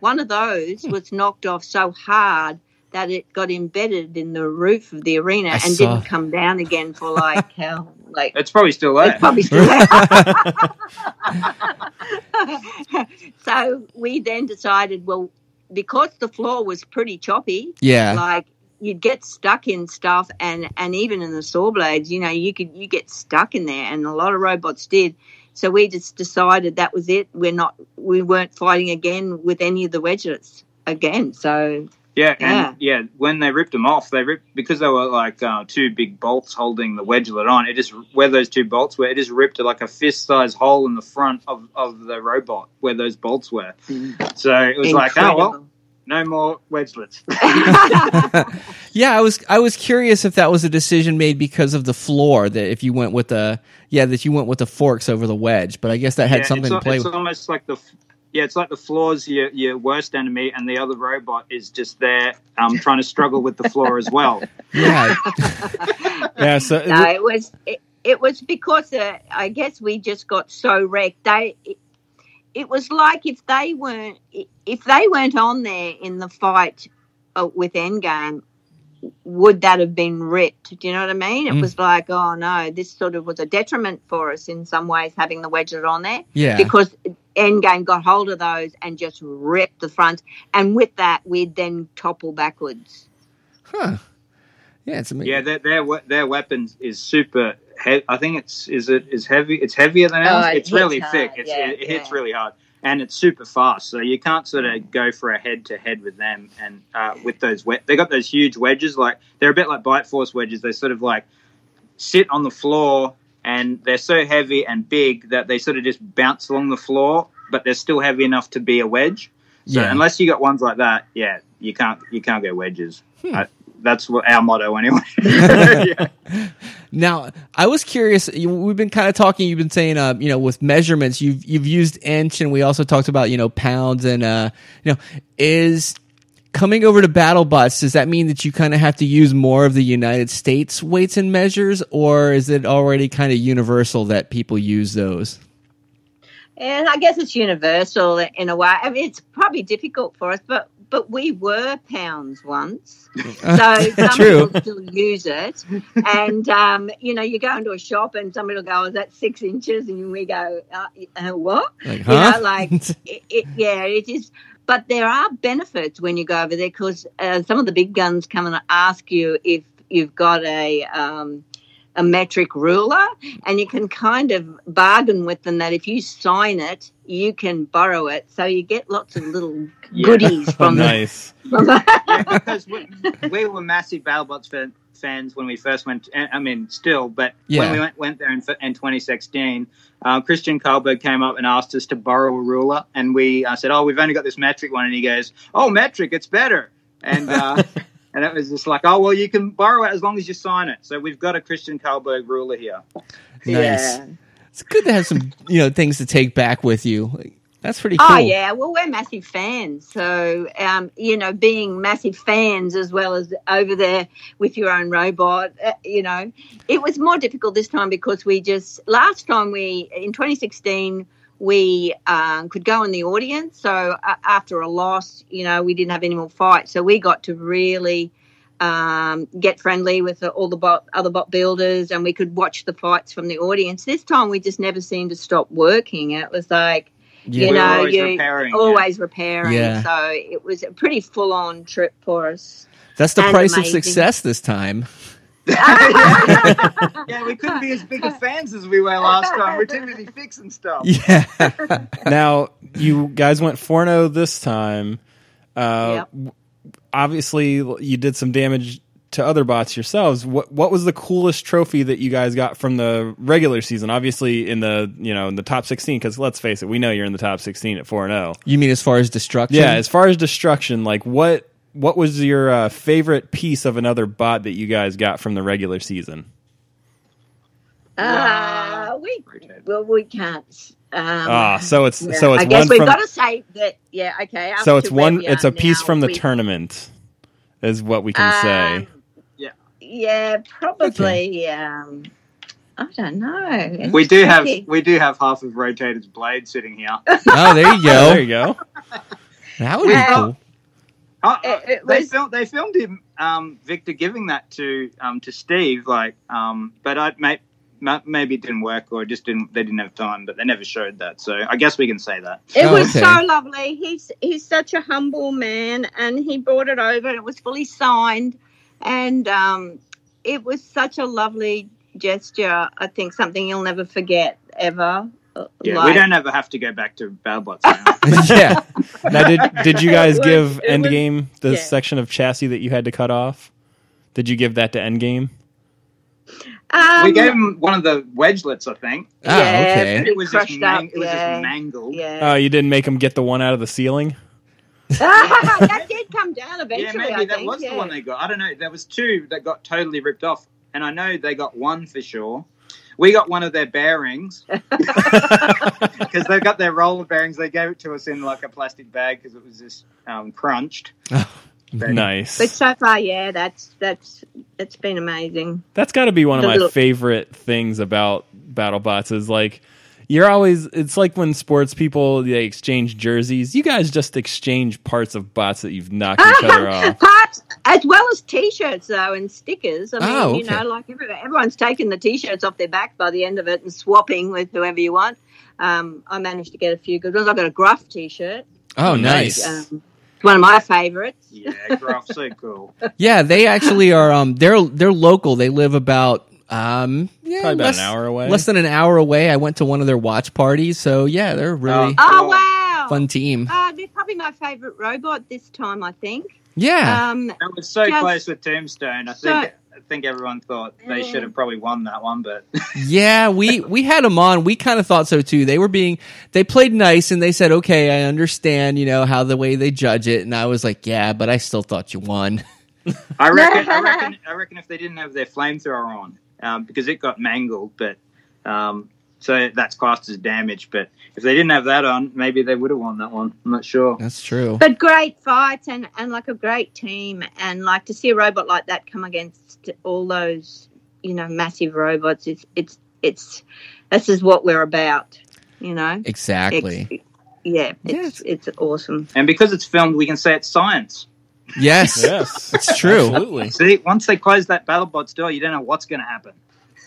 one of those Hmm. was knocked off so hard that it got embedded in the roof of the arena I and saw. didn't come down again for like how like It's probably still it's there. probably still there. so we then decided, well, because the floor was pretty choppy, Yeah. like you'd get stuck in stuff, and and even in the saw blades, you know, you could you get stuck in there, and a lot of robots did. So we just decided that was it. We're not, we weren't fighting again with any of the wedges again. So Yeah, Yeah. and yeah, when they ripped them off, they ripped because they were like uh, two big bolts holding the wedgelet on. It just where those two bolts were, it just ripped like a fist-sized hole in the front of, of the robot where those bolts were. So it was like, oh well, no more wedgelets. Yeah, I was I was curious if that was a decision made because of the floor that if you went with the yeah that you went with the forks over the wedge, but I guess that had Yeah, something it's, to play it's with. almost like the yeah, it's like the floor's your your worst enemy, and the other robot is just there um, trying to struggle with the floor as well. Yeah, Yeah, so no, it was it, it was because uh, I guess we just got so wrecked. They it, it was like if they weren't if they weren't on there in the fight uh, with Endgame, would that have been ripped? Do you know what I mean? It Mm. was like, oh no, this sort of was a detriment for us in some ways having the wedget on there yeah, because Endgame got hold of those and just ripped the front, and with that we'd then topple backwards. huh? Yeah, it's amazing. Yeah, their their their weapons is super. He- I think it's is it is heavy. It's heavier than Oh, ours. it it's really hard, thick. It's, yeah, it, it hits really hard, and it's super fast. So you can't sort of go for a head to head with them. And uh, with those, we- they got those huge wedges. Like they're a bit like bite force wedges. They sort of like sit on the floor, and they're so heavy and big that they sort of just bounce along the floor, but they're still heavy enough to be a wedge. So Yeah. unless you got ones like that, yeah, you can't you can't get wedges. Hmm. I, that's what our motto anyway. yeah. Now, I was curious. We've been kind of talking. You've been saying, uh, you know, with measurements, you've you've used inch, and we also talked about, you know, pounds, and uh, you know, is coming over to BattleBots. Does that mean that you kind of have to use more of the United States weights and measures, or is it already kind of universal that people use those? And I guess it's universal in a way. I mean, it's probably difficult for us, but but we were pounds once, so some True. people still use it. And um, you know, you go into a shop and somebody will go, "Is that six inches?" And we go, uh, uh, "What?" Like, You know, like it, it, yeah, it is. But there are benefits when you go over there because uh, some of the big guns come and ask you if you've got a um, a metric ruler, and you can kind of bargain with them that if you sign it, you can borrow it. So you get lots of little Yeah. goodies from the nice. from the- yeah, because we, we were massive BattleBots fan, fans when we first went. and- I mean, still, but Yeah. when we went, went there in, in 2016, uh, Christian Carlberg came up and asked us to borrow a ruler, and we uh, said, "Oh, we've only got this metric one," and he goes, "Oh, metric, it's better." And uh, and it was just like, "Oh, well, you can borrow it as long as you sign it." So we've got a Christian Carlberg ruler here. Nice. Yeah. It's good to have some, you know, things to take back with you. That's pretty cool. Oh yeah, well we're massive fans, so um, you know, being massive fans as well as over there with your own robot, uh, you know, it was more difficult this time because we just last time we in 2016 we um, could go in the audience. So uh, after a loss, you know, we didn't have any more fights, so we got to really um, get friendly with the, all the bot, other bot builders, and we could watch the fights from the audience. This time we just never seemed to stop working. It was like Yeah. you We know, always you repairing, yeah. always repairing. Yeah. So it was a pretty full on trip for us. That's the and price of success this time. Yeah, we couldn't be as big of fans as we were last time. We're too busy fixing stuff. Yeah. now you guys went 4-0 this time. Uh, Yep. Obviously, you did some damage to other bots yourselves. What what was the coolest trophy that you guys got from the regular season? Obviously, in the you know in the top sixteen. Because let's face it, we know you're in the top sixteen at four and zero. you mean as far as destruction? Yeah. As far as destruction, like what what was your uh, favorite piece of another bot that you guys got from the regular season? Uh, we well, we can't. Um, Ah, so it's yeah, so it's I guess one we've from got to say that. Yeah, okay. so it's one it's a piece now, from the we- tournament, is what we can say. Um, Yeah, probably. Um, I don't know. It's We do have we do have half of Rotator's blade sitting here. Oh, there you go. there you go. That would be Yeah. cool. Oh, It- it they was- filmed they filmed him um, Victor giving that to um, to Steve like um, but I may, maybe it didn't work or just didn't they didn't have time but they never showed that so I guess we can say that It Oh, was okay. so lovely. He's he's such a humble man, and he brought it over. and It was fully signed, and um, it was such a lovely gesture. I think something you'll never forget ever. Yeah we don't ever have to go back to BattleBots now. yeah. Now, did did you guys was- give it was- Endgame the yeah. section of chassis that you had to cut off? Did you give that to Endgame? Um, we gave him one of the wedgelets I think Ah, okay. it was just crushed mang- up, it was yeah. just mangled Oh, you didn't make him get the one out of the ceiling. that did come down eventually. yeah maybe I that think. was yeah. the one they got I don't know there was two that got totally ripped off and I know they got one for sure we got one of their bearings because they've got their roller bearings. They gave it to us in like a plastic bag because it was just um, crunched. But- nice. But so far, yeah, that's that's it's been amazing. That's got to be one of The my little- favorite things about BattleBots is like you're always it's like when sports people they exchange jerseys. You guys just exchange parts of bots that you've knocked each other off. Parts as well as t-shirts though and stickers. I mean, Oh, you know, like every, everyone's taking the t-shirts off their back by the end of it and swapping with whoever you want. Um, I managed to get a few good ones. I got a Gruff t-shirt. Oh, nice. Um, one of my favorites. Yeah, Gruff, so cool. Yeah, they actually are. Um, they're they're local. They live about um, yeah, Probably about less, an hour away. less than an hour away. I went to one of their watch parties, so yeah, they're really Oh. Oh wow! fun team. Uh, they're probably my favorite robot this time. I think. Yeah, Um, That was so Just- close with Tombstone. I So- think I think everyone thought they should have probably won that one, but yeah. We we had them on. We kind of thought so too. They were being they played nice, and they said, "Okay, I understand. You know how the way they judge it." And I was like, "Yeah, but I still thought you won." I reckon, I reckon, I reckon if they didn't have their flamethrower on um, because it got mangled. But um, so that's classed as damage. But if they didn't have that on, maybe they would have won that one. I'm not sure. That's true. But great fights and, and like a great team and like to see a robot like that come against all those you know massive robots. It's it's it's this is what we're about. You know. Exactly. It's- yeah, Yes. it's it's awesome. And because it's filmed, we can say it's science. Yes. Yes, It's true. Absolutely. See, once they close that BattleBots door, you don't know what's going to happen.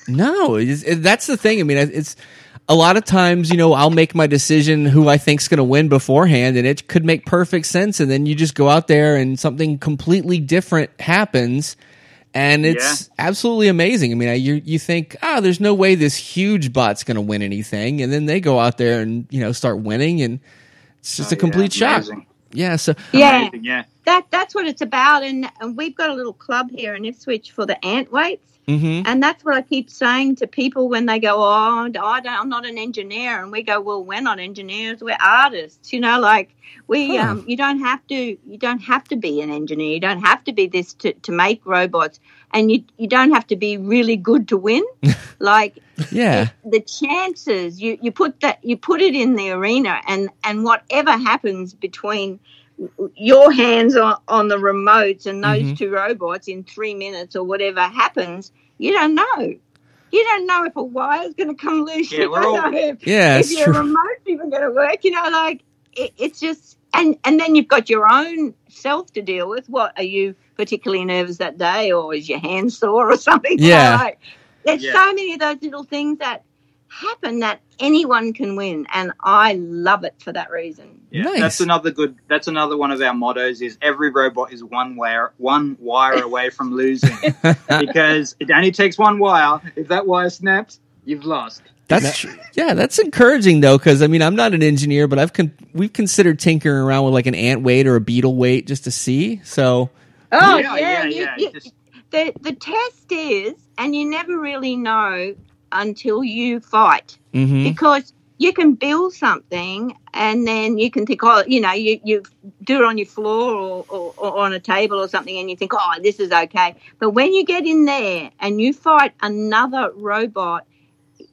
No, it's, it, that's the thing. I mean, it's a lot of times, you know, I'll make my decision who I think's going to win beforehand, and it could make perfect sense, and then you just go out there and something completely different happens, and it's absolutely amazing. I mean, I, you you think, ah, there's no way this huge bot's going to win anything, and then they go out there and you know start winning, and it's just Oh, a complete yeah, shock. amazing. Yeah. So Yeah, Amazing, yeah. that that's what it's about. And, and we've got a little club here in Ipswich for the ant weights. Hmm And that's what I keep saying to people when they go, "Oh, I don't, I'm not an engineer," and we go, "Well, we're not engineers; we're artists." You know, like we, Huh. um, you don't have to, you don't have to be an engineer. You don't have to be this to, to make robots, and you you don't have to be really good to win. like yeah, the chances, you you put that, you put it in the arena, and and whatever happens between your hands on, on the remotes and those Mhm. two robots in three minutes or whatever happens, you don't know. You don't know if a wire's going to come loose. Yeah, you we're don't all- know if, yeah, if your true. remote's even going to work. You know, like it, it's just, and and then you've got your own self to deal with. What are you particularly nervous that day, or is your hand sore or something? Yeah. like, there's Yeah. so many of those little things that happen that anyone can win, and I love it for that reason. Yeah, Nice. that's another good. That's another one of our mottos: is every robot is one wire, one wire away from losing, because it only takes one wire. If that wire snaps, you've lost. That's true. yeah, that's encouraging though, because I mean, I'm not an engineer, but I've con- we've considered tinkering around with like an ant weight or a beetle weight just to see. So Oh Yeah, yeah, yeah, you- yeah, you- just- the the test is, and you never really know until you fight hmm because you can build something and then you can think, oh, you know, you, you do it on your floor or, or, or on a table or something, and you think, oh, this is okay. But when you get in there and you fight another robot,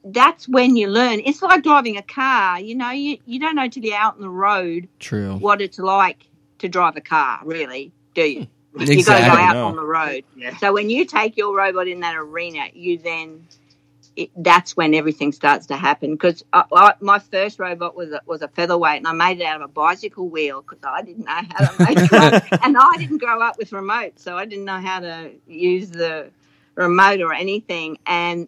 that's when you learn. It's like driving a car. You know, you, you don't know till you're out on the road true. what it's like to drive a car, really, do you? Exactly. You got to go out No. on the road. Yeah. So when you take your robot in that arena, you then it, that's when everything starts to happen. Because I, I, my first robot was a, was a featherweight, and I made it out of a bicycle wheel because I didn't know how to make one, and I didn't grow up with remotes, so I didn't know how to use the remote or anything, and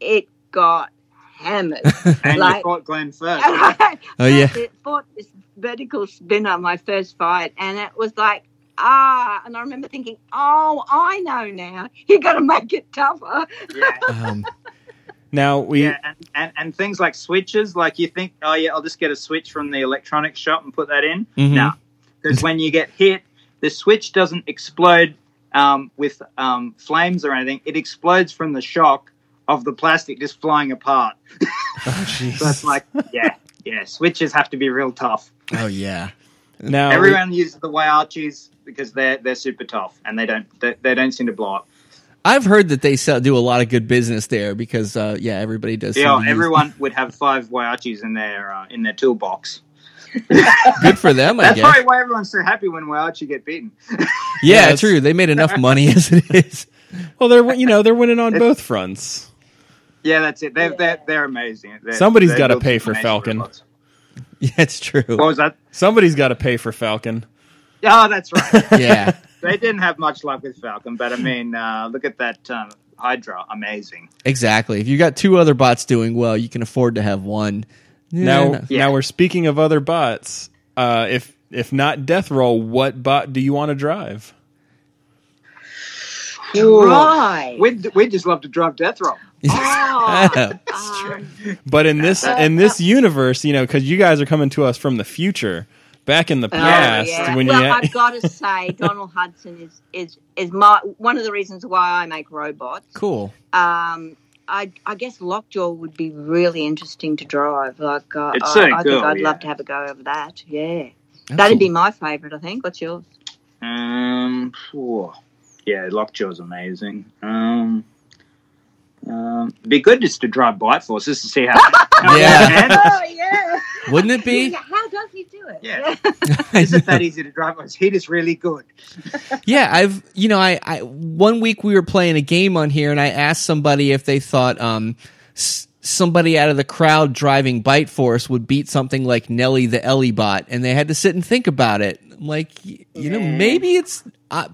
it got hammered. And Like- you fought Glenn first. Oh, yeah. It fought this vertical spinner my first fight, and it was like ah, and I remember thinking, oh, I know now. You got to make it tougher. yeah. Um, Now we Yeah, and, and, and things like switches, like you think, oh yeah, I'll just get a switch from the electronics shop and put that in. mhm. No, because when you get hit, the switch doesn't explode um, with um, flames or anything. It explodes from the shock of the plastic just flying apart. Oh, jeez. So it's like, yeah, yeah, switches have to be real tough. Oh yeah. now we- Everyone uses the Whyachis because they're they're super tough and they don't they, they don't seem to blow up. I've heard that they sell, do a lot of good business there because uh, yeah, everybody does. Yeah, everyone would have five Whyachis in their uh, in their toolbox. good for them, I That's guess. probably why everyone's so happy when Whyachi get beaten. Yeah, Yeah, it's- true. They made enough money as it is. well, they're you know they're winning on both fronts. yeah, that's it. They're they're, they're amazing. They're, Somebody's they're gotta pay for Falcon. robots. Yeah, it's true. What was that? Somebody's got to pay for Falcon. Oh, that's right. Yeah, they didn't have much luck with Falcon, but I mean, uh, look at that um, Hydra, amazing. exactly. If you got two other bots doing well, you can afford to have one. Yeah, now. Yeah. now we're speaking of other bots. Uh, if if not Death Roll, what bot do you want to drive? Right. We'd, we'd just love to drive Death Roll. Oh, That's um, But in this in this universe, you know, because you guys are coming to us from the future, back in the oh, past, yeah. when well, you had, I've got to say, Donald Hutson is is is my one of the reasons why I make robots. cool. Um, I, I guess Lockjaw would be really interesting to drive. Like, uh, It's I, so I think cool, I'd yeah. love to have a go over that. Yeah, that'd be my favourite. I think. What's yours? Um, phew. yeah, Lockjaw's amazing. Um, Um, it'd be good just to drive Bite Force just to see how. how Yeah. it handles. Oh yeah. Wouldn't it be? How does he do it? Yeah. Is it that easy to drive? His heat is really good. Yeah, I've you know I, I one week we were playing a game on here and I asked somebody if they thought um s- somebody out of the crowd driving Bite Force would beat something like Nelly the Ellie bot and they had to sit and think about it. I'm like y- you know maybe it's uh,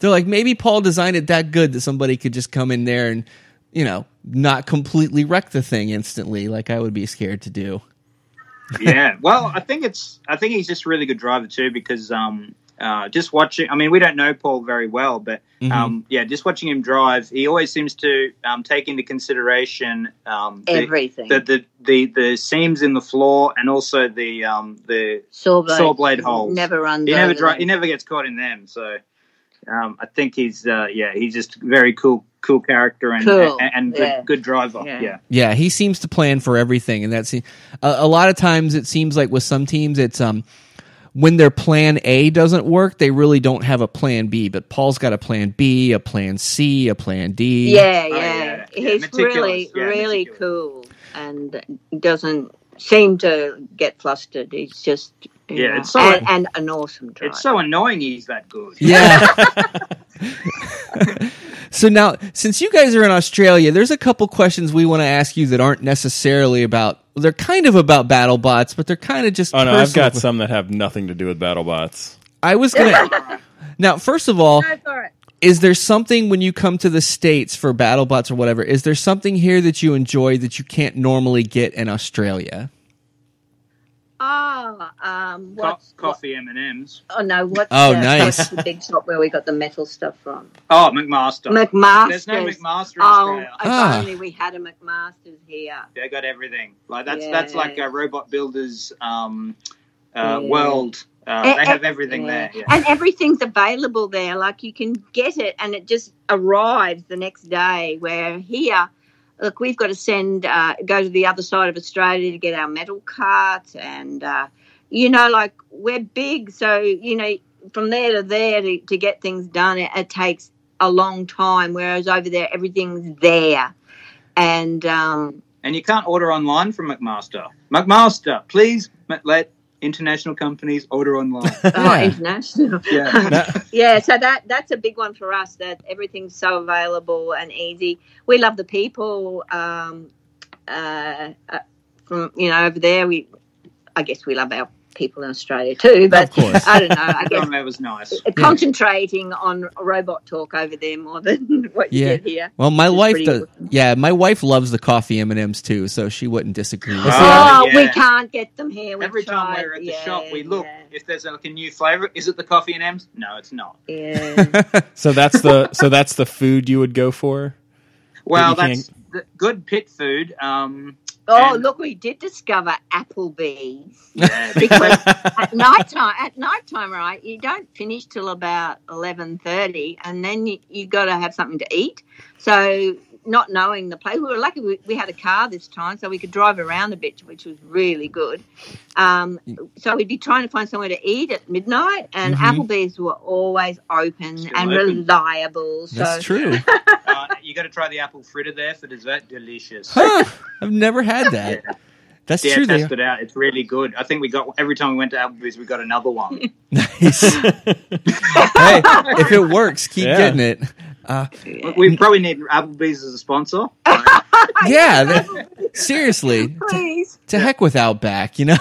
they're like maybe Paul designed it that good that somebody could just come in there and you know not completely wreck the thing instantly like I would be scared to do. yeah. Well, I think it's. I think he's just a really good driver too because um, uh, just watching. I mean, we don't know Paul very well, but Mm-hmm. um, yeah, just watching him drive, he always seems to um, take into consideration um, the, Everything. the, the the the seams in the floor and also the um the saw blade, saw blade holes. Never runs. he never over dri- he never gets caught in them. So um, I think he's uh, yeah he's just very cool cool character and Cool. and, and Yeah. good, good driver. Yeah. Yeah. Yeah, he seems to plan for everything, and that's a, a lot of times it seems like with some teams it's um when their plan A doesn't work, they really don't have a plan B. But Paul's got a plan B, a plan C, a plan D. Yeah, Oh, yeah. yeah. Yeah, He's meticulous. really, Yeah, really meticulous. cool and doesn't seem to get flustered. He's just, Yeah, know, it's so- and, and an awesome driver. It's so annoying he's that good. Yeah. so now, since you guys are in Australia, there's a couple questions we want to ask you that aren't necessarily about. They're kind of about battle bots, but they're kind of just. Oh no, I've got some that have nothing to do with BattleBots. I was gonna. now, first of all, Go for it. is there something when you come to the states for BattleBots or whatever? Is there something here that you enjoy that you can't normally get in Australia? Oh, um, Co- coffee M and M's. oh no, what's Oh, the, nice. what's the big shop where we got the metal stuff from? Oh, McMaster. McMaster's. There's no McMaster in Oh, Australia. if Ah. only we had a McMaster's here. They got everything. Like that's that's like a robot builders um, uh, Yeah. world. Uh, they have everything yeah. there. Yeah. And everything's available there. Like you can get it and it just arrives the next day. Where here, look, we've got to send, uh, go to the other side of Australia to get our metal carts. And, uh, you know, like we're big. So, you know, from there to there to, to get things done, it, it takes a long time. Whereas over there, everything's there. And, um, And you can't order online from McMaster. McMaster, please let international companies order online. oh, Yeah. international. yeah. yeah, so that that's a big one for us. That everything's so available and easy. We love the people. Um, uh, uh, from you know over there, we I guess we love our people in Australia too. But Of course. I don't know. I guess that was nice. concentrating on robot talk over there more than what you Yeah. get here. Well, my wife does. awesome. Yeah, my wife loves the coffee M and M's too, so she wouldn't disagree. with Oh, that. Oh, we can't get them here. We've Every time we're at the Yeah, shop, we look yeah, if there's like a new flavor. Is it the coffee and M's? No, it's not. Yeah. So that's the so that's the food you would go for. Well, you that's the good pit food. Um, oh, And- look, we did discover Applebee's. yeah, because at night time, at night time, right, you don't finish till about eleven thirty, and then you you got to have something to eat. So, not knowing the place, we were lucky we, we had a car this time, so we could drive around a bit, which was really good. Um, so we'd be trying to find somewhere to eat at midnight, and Mhm. Applebee's were always open Still and open. reliable. So That's true. you got to try the apple fritter there for dessert. Delicious. Huh, I've never had that. That's Yeah, true. They test it out. It's really good. I think we got every time we went to Applebee's, we got another one. nice. hey, if it works, keep Yeah. getting it. Uh, We- we probably need Applebee's as a sponsor. yeah, that- seriously. To, please. to heck with Outback, you know.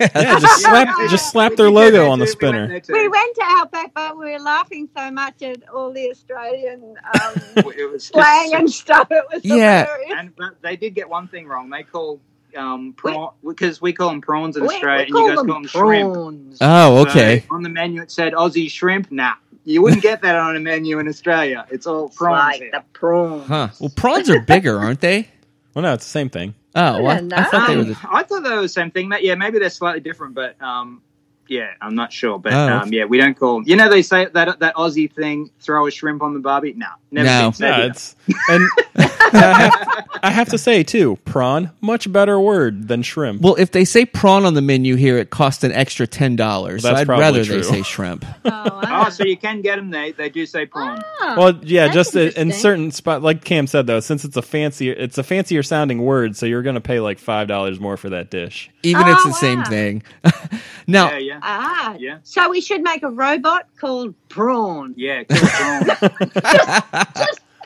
Yeah, just slap just slap their logo on the spinner. We went to Outback, but we were laughing so much at all the Australian um, slang and stuff. It was Yeah. hilarious. and but they did get one thing wrong. They call um prawn because we call them prawns in We- we Australia, and you guys them call them shrimp. prawns. Oh, So okay. on the menu, it said Aussie shrimp. Nah, you wouldn't get that on a menu in Australia. It's all It's prawns. like the prawns. Huh. Well, prawns are bigger, aren't they? Well, no, it's the same thing. Oh, well, I, I thought they were Um, the. I thought they were the same thing. Yeah, maybe they're slightly different. But um, Yeah, I'm not sure, but Oh. um, yeah, we don't call. You know, they say that that Aussie thing: throw a shrimp on the barbie. No, never. No. seen- Yeah, it's and I have, I have to say too, prawn much better word than shrimp. Well, if they say prawn on the menu here, it costs an extra ten dollars. So That's I'd probably rather true. they say shrimp. Oh, Oh, so you can get them. They they do say prawn. Ah, Well, yeah, that's just in certain spot, like Cam said though, since it's a fancier, it's a fancier sounding word, so you're going to pay like five dollars more for that dish. Even Oh, it's the same thing. now, Yeah, yeah, Ah, Yeah. So we should make a robot called Prawn. yeah. Kill prawn.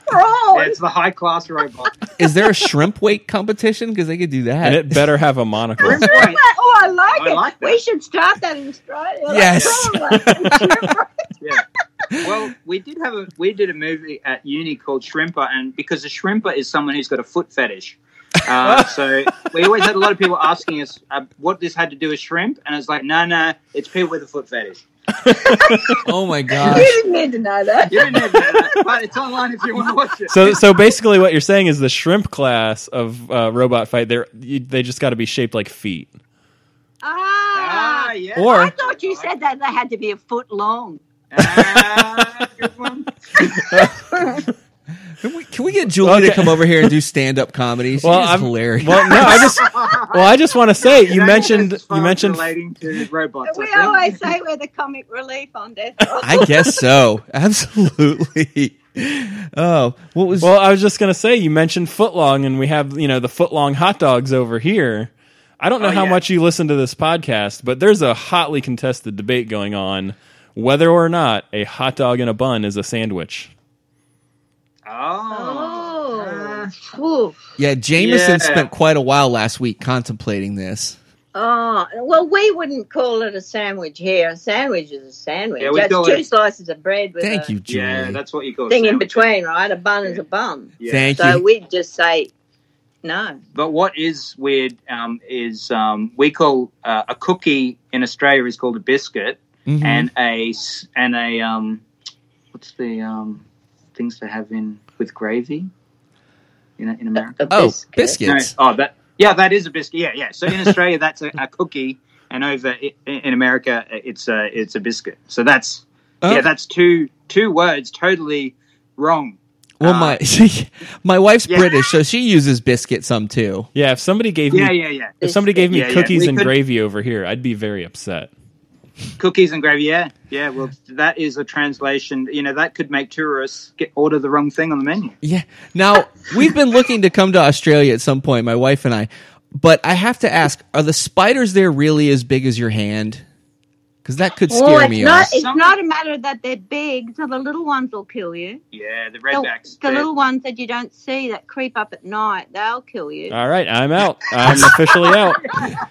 Prawn. yeah, it's the high class robot. is there a shrimp weight competition? Because they could do that. And it better have a monocle. Shrimp Shrimp weight. weight. Oh, I like I it. like that. We should start that in Australia. Yes. prawn weight and. Yeah. Well, we did have a we did a movie at uni called Shrimper, and because a shrimper is someone who's got a foot fetish. Uh, so we always had a lot of people asking us uh, what this had to do with shrimp, and it's like, no, no, it's people with a foot fetish. oh my god! You didn't need to know that. You didn't have to know that, but it's online if you want to watch it. So, so basically, what you're saying is the shrimp class of uh, robot fight, they're they just got to be shaped like feet. Ah. Ah, yeah. Or- I thought you said that they had to be a foot long. Ah, good one. Can we, can we get Julie to come over here and do stand up comedy? She's Well, I'm- hilarious. Well, no, I just well, I just want to say you mentioned you mentioned relating to robots. We always say we're the comic relief on Death Roll. I guess so. Absolutely. Oh, what was? Well, I was just gonna say you mentioned footlong, and we have you know the footlong hot dogs over here. I don't know Oh, how yeah. much you listen to this podcast, but there's a hotly contested debate going on whether or not a hot dog in a bun is a sandwich. Oh. Oh. Yeah, Jameson Yeah. spent quite a while last week contemplating this. Oh, well, we wouldn't call it a sandwich here. A sandwich is a sandwich. Yeah, we That's call two it- slices of bread with Thank a you, Julie. Yeah, that's what you call a thing in between, right? A bun is a bun. Yeah. Thank So you. we'd just say no. But what is weird um, is um, we call uh, a cookie in Australia is called a biscuit, Mhm. and a s- and a um, what's the um, things they have in with gravy in in America? A oh, biscuit. biscuits. No, oh, that yeah, that is a biscuit. Yeah, yeah. So in Australia, that's a, a cookie, and over i- in America, it's a it's a biscuit. So that's Oh. yeah, that's two two words totally wrong. Well, Uh, my my wife's Yeah. British, so she uses biscuit some too. Yeah, if somebody gave Yeah, me yeah, yeah. if somebody gave me Yeah, yeah. cookies We and could- gravy over here, I'd be very upset. Cookies and gravy. Yeah, yeah. Well, that is a translation. You know, that could make tourists get order the wrong thing on the menu. Yeah. Now we've been looking to come to Australia at some point, my wife and I. But I have to ask: Are the spiders there really as big as your hand? Because that could scare it's me not. off. It's not a matter that they're big. So the little ones will kill you. Yeah, the The, redbacks. the they're- little ones that you don't see that creep up at night, they'll kill you. All right, I'm out. I'm officially out.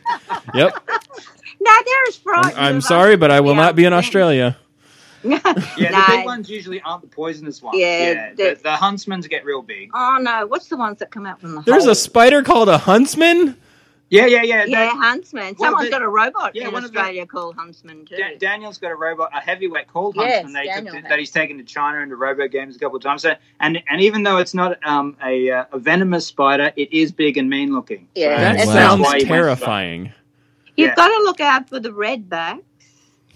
Yep. No, they're as I'm. I'm sorry, but I will we not be in. Australia. Yeah, the big ones usually aren't the poisonous ones. Yeah, Yeah, the- the, the huntsmans get real big. Oh no! What's the ones that come out from the There's hole? a spider called a huntsman. Yeah, yeah, yeah. yeah, Dan- Huntsman. Well, Someone's the- got a robot yeah, in one of the- Australia called Huntsman too. Da- Daniel's got a robot, a heavyweight called Yes, Huntsman. That, took to- that he's taken to China and to RoboGames a couple of times. So, and and even though it's not um, a uh, a venomous spider, it is big and mean looking. Yeah, That Wow. sounds why went terrifying. You've Yeah. got to look out for the redbacks,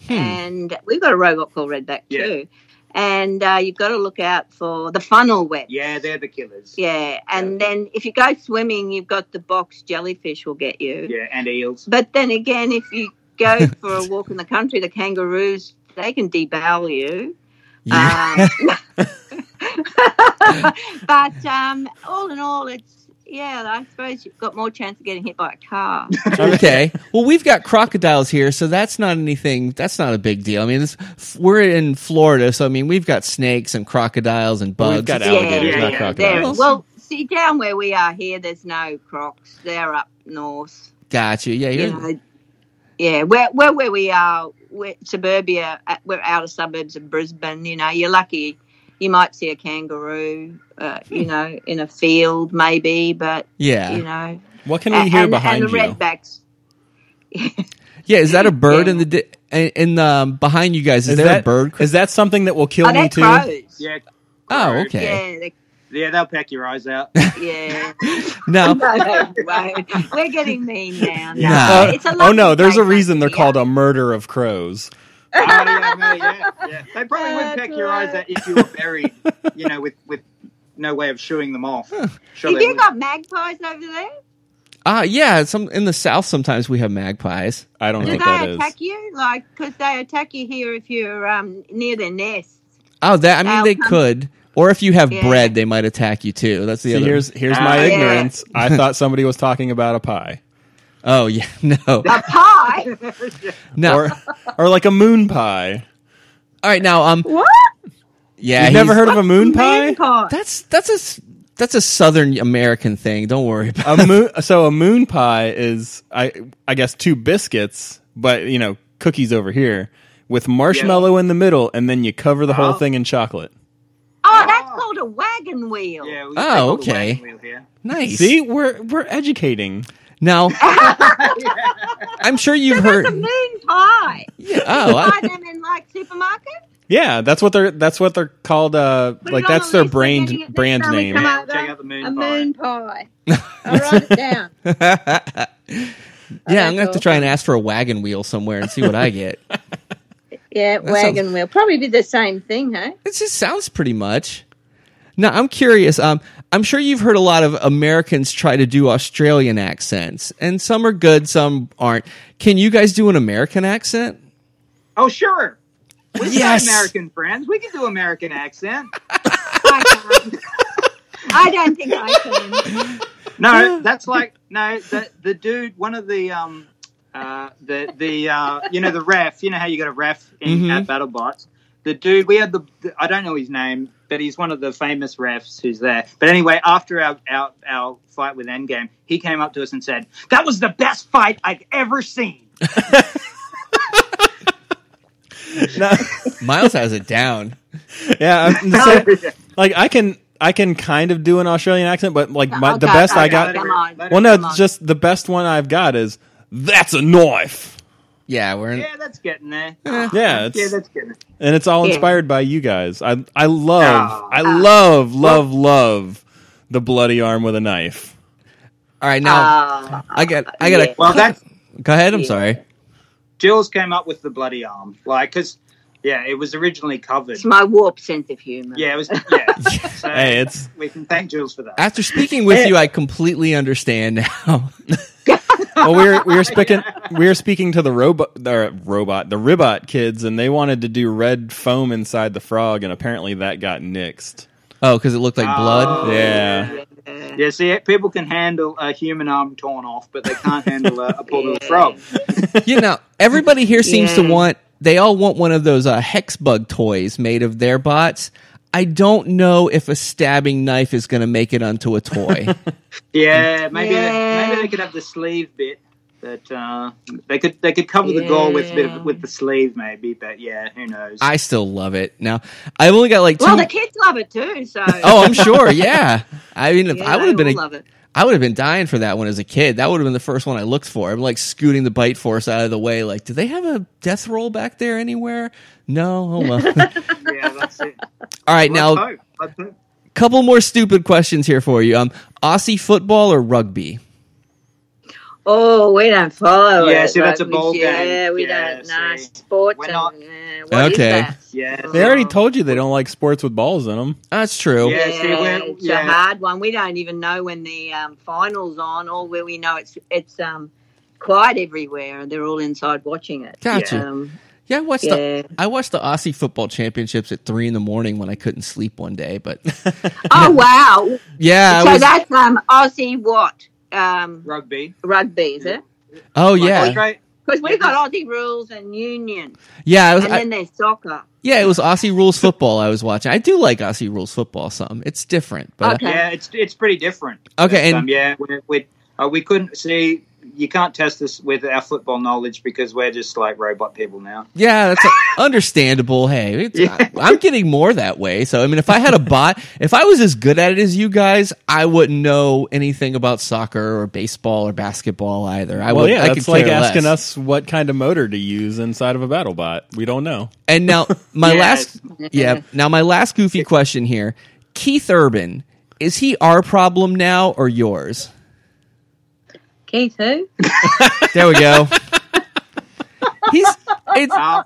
Hmm. and we've got a robot called Redback Yeah. too. And uh, you've got to look out for the funnel webs. Yeah, they're the killers. Yeah, and then if you go swimming, you've got the box jellyfish will get you. Yeah, and eels. But then again, if you go for a walk in the country, the kangaroos they can debowel you. Yeah. Um, but um, all in all, it's yeah. I suppose you've got more chance of getting hit by a car. okay. Well, we've got crocodiles here, so that's not anything. That's not a big deal. I mean, this, we're in Florida, so I mean, we've got snakes and crocodiles and bugs. we've got alligators, yeah, not yeah. crocodiles. There- well, see, down where we are here, there's no crocs. They're up north. Gotcha. Yeah, You you're, know, yeah, where, where where we are, we're suburbia, uh, we're outer suburbs of Brisbane. You know, you're lucky. You might see a kangaroo, uh, you know, in a field maybe, but yeah, you know, what can we hear and, behind and the you? redbacks. yeah. Is that a bird Yeah. in the di- in, in um, behind you guys? Is, Is there that a bird? Is that something that will kill Oh, me too? crows. Yeah. Oh, okay. Yeah, they, Yeah, they'll peck your eyes out. Yeah. Now, No, no. We're getting mean now. No, Nah. it's a oh no, there's a reason they're actually, called a murder of crows. Yeah, no, yeah, yeah. They probably would That's peck your eyes right. out if you were buried, you know, with, with no way of shooing them off. Sure Have you would. got magpies over there? uh, yeah, some in the south sometimes we have magpies. I don't know Do what that they is. attack you? Like, because they attack you here if you're um, near their nests. Oh, that I mean They'll they come- could, or if you have Yeah. bread, they might attack you too. That's the See, other. here's here's Ah, my yeah. ignorance. I thought somebody was talking about a pie, oh yeah, no, A pie? no. or or like a moon pie. All right, now um, what? yeah, You've never heard of a moon pie? Moon pie. That's that's a s- that's a Southern American thing. Don't worry about. a moon so a moon pie is I I guess two biscuits, but you know cookies over here with marshmallow in the middle, and then you cover the whole Oh. thing in chocolate. Oh, that's called a wagon wheel. Yeah, we Oh, take all the okay. wagon wheel here. Nice. See, we're we're educating. Now, I'm sure you've heard. That's a heard. moon pie. Oh, I- Buy them in like supermarket. Yeah, that's what they're that's what they're called. Uh, Put like it on that's the their list, we're brand getting it brand time we name. come Yeah, over. check out the moon a pie. moon pie. I'll write it down. yeah, I'm gonna have to try and ask for a wagon wheel somewhere and see what I get. Yeah, sounds- wagon wheel. Probably be the same thing, huh? It just sounds pretty much. Now, I'm curious. Um, I'm sure you've heard a lot of Americans try to do Australian accents, and some are good, some aren't. Can you guys do an American accent? Oh, sure. We've Yes. American friends. We can do American accent. I don't think I can. No, that's like no. The the dude, one of the um, uh, the the uh, you know the ref. You know how you got a ref in, Mhm. at BattleBots. The dude, we had the, the I don't know his name, but he's one of the famous refs who's there. But anyway, after our our, our fight with Endgame, he came up to us and said, "That was the best fight I've ever seen." No, Miles has it down. yeah, I'm- so, like I can I can kind of do an Australian accent, but like my, oh, the Okay, best I okay, got. Come on. Well, no, Come on. it's just the best one I've got is that's a knife. Yeah, we're in. yeah, that's getting there. Yeah, Yeah, it's that's getting there. and it's all Yeah. inspired by you guys. I I love Oh. I love love love the bloody arm with a knife. All right, now Ah, I got. I got yeah. to Well, that Go ahead. I'm Yeah. sorry. Jules came up with the bloody arm, like because yeah, it was originally covered. It's my warped sense of humour. Yeah, it was. Yeah, so Hey, it's we can thank Jules for that. After speaking with you, I completely understand now. well, we were we were speaking we were speaking to the robot the robot the Ribbot kids, and they wanted to do red foam inside the frog, and apparently that got nixed. oh, because it looked like blood. Oh, Yeah. Yeah. Yeah, see, people can handle a human arm torn off, but they can't handle a, a poor little frog. you know, everybody here seems to want. They all want one of those uh, Hexbug toys made of their bots. I don't know if a stabbing knife is going to make it onto a toy. Yeah, maybe Yeah. They, maybe they could have the sleeve bit. That uh, they could they could cover the goal with a bit of, with the sleeve maybe, but yeah, who knows? I still love it. Now, I've only got like two. Well, the kids love it too. So. oh, I'm sure. Yeah. I mean, if Yeah, I would have been, a, love it. I would have been dying for that one as a kid. That would have been the first one I looked for. I'm like scooting the bite force out of the way. Like, do they have a death roll back there anywhere? No. Oh well. yeah, that's it. All right, Let's now hope. Let's couple more stupid questions here for you. Um, Aussie football or rugby? Oh, we don't follow Yeah, it. see, that's a rugby. ball game. Yeah, we Yeah, don't know see. sports. We're and, not- what is Okay. that? Yeah, They already told you they don't like sports with balls in them. That's true. Yeah. Yeah, see, it's yeah. a hard one. We don't even know when the um, finals on. All where we know it's it's um, quiet everywhere, and they're all inside watching it. Gotcha. Um, Yeah, I watched Yeah. the I watched the Aussie football championships at three in the morning when I couldn't sleep one day. But oh wow! yeah, so was, that's um, Aussie what um, rugby. rugby, is it? oh Like, yeah, Australia- Because we've got Aussie rules and union, yeah, was, and I, then there's soccer. yeah. It was Aussie rules football I was watching. I do like Aussie rules football. Some it's different, but Okay. Yeah, it's it's pretty different. Okay, But, and- um, yeah, we we, uh, we couldn't see. You can't test us with our football knowledge because we're just like robot people now. yeah, that's understandable. Hey, it's, Yeah. I, am getting more that way. So I mean, if I had a bot, if I was as good at it as you guys, I wouldn't know anything about soccer or baseball or basketball either. I well, would. yeah, I that's like care asking less. us what kind of motor to use inside of a battle bot. We don't know. And now my Yes. last, yeah. Now my last goofy question here: Keith Urban is he our problem now or yours? Keith, who? There we go. He's it's Uh,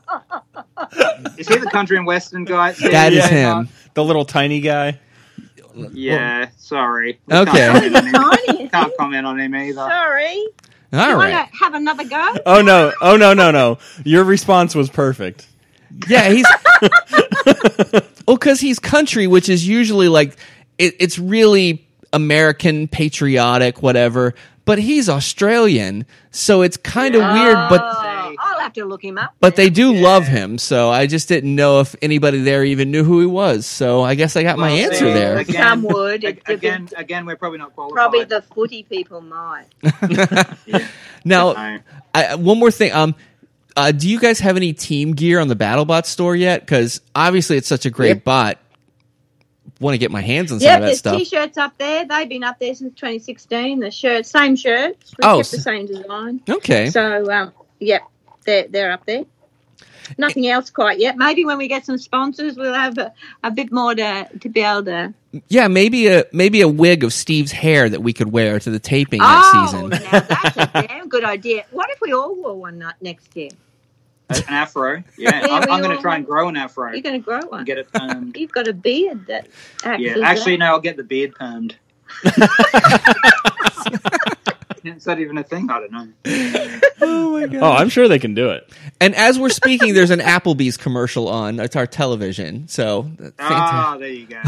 is he the country and western guy? that is Yeah. him. The little tiny guy. Yeah, sorry. Okay. Can't comment on him. Tiny. Can't comment on him either. Sorry. All you right. want to have another go? Oh no! Oh no! No no! Your response was perfect. Yeah, he's well because he's country, which is usually like it, it's really American, patriotic, whatever. But he's Australian, so it's kind of weird. But I'll have to look him up. but they do love him, so I just didn't know if anybody there even knew who he was. So I guess I got my answer see, there. Again, Some would. Again, again, we're probably not qualified. Probably the footy people might. Now, I, one more thing. Um, uh, do you guys have any team gear on the BattleBot store yet? Because obviously it's such a great Yep. bot. Want to get my hands on some Yeah, of that there's stuff. t-shirts up there. They've been up there since 2016. The shirt, same shirts. We Oh, kept the same design. Okay. So, um, yeah, they're they're up there. Nothing else quite yet. Maybe when we get some sponsors, we'll have a, a bit more to to be able to. Yeah, maybe a maybe a wig of Steve's hair that we could wear to the taping oh, next season. now that's a damn good idea. What if we all wore one next year? An afro. Yeah, Yeah, I'm, I'm going to try and grow an afro. You're going to grow one. get it permed. You've got a beard that Yeah, actually, that. no, I'll get the beard permed. Is that even a thing? I don't know. oh my god! Oh, I'm sure they can do it. And as we're speaking, there's an Applebee's commercial on. It's our television. So that's Ah, there you go.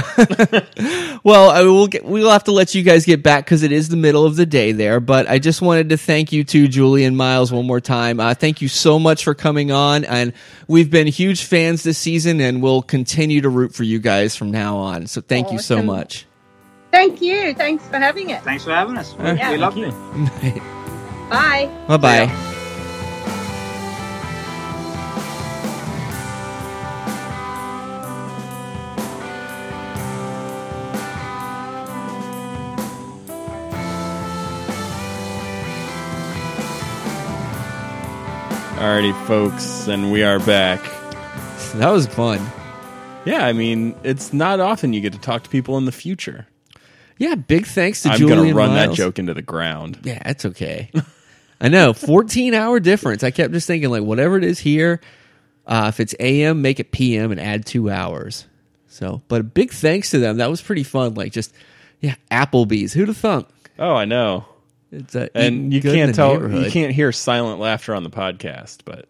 Well, I will get, we'll have to let you guys get back because it is the middle of the day there. But I just wanted to thank you too, Julie and Miles, one more time. Uh, thank you so much for coming on, and we've been huge fans this season, and we'll continue to root for you guys from now on. So thank you so much. Thank you. Thanks for having it. Thanks for having us. We, Yeah. we loved Thank it. Bye. bye bye. Yeah. Alrighty, folks, and we are back. That was fun. Yeah, I mean, it's not often you get to talk to people in the future. Yeah, big thanks to I'm to and run that Miles. joke into the ground. Yeah, it's okay. I know, 14 hour difference. I kept just thinking, like, whatever it is here, uh, if it's AM, make it PM and add two hours. So, but a big thanks to them. That was pretty fun. Like, just, yeah, Applebee's. Who'd have thunk? Oh, I know. It's uh, And you good in can't tell, you neighborhood. can't hear silent laughter on the podcast, but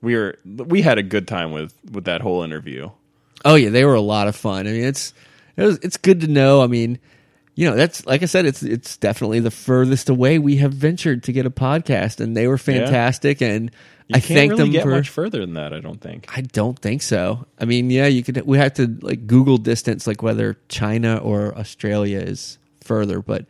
we were we had a good time with with that whole interview. Oh yeah, they were a lot of fun. I mean, it's it was, it's good to know. I mean, you know, that's like I said, it's it's definitely the furthest away we have ventured to get a podcast, and they were fantastic. And You I thank really them get for. much further than that. I don't think. I don't think so. I mean, yeah, you could. We have to like Google distance, like whether China or Australia is further. But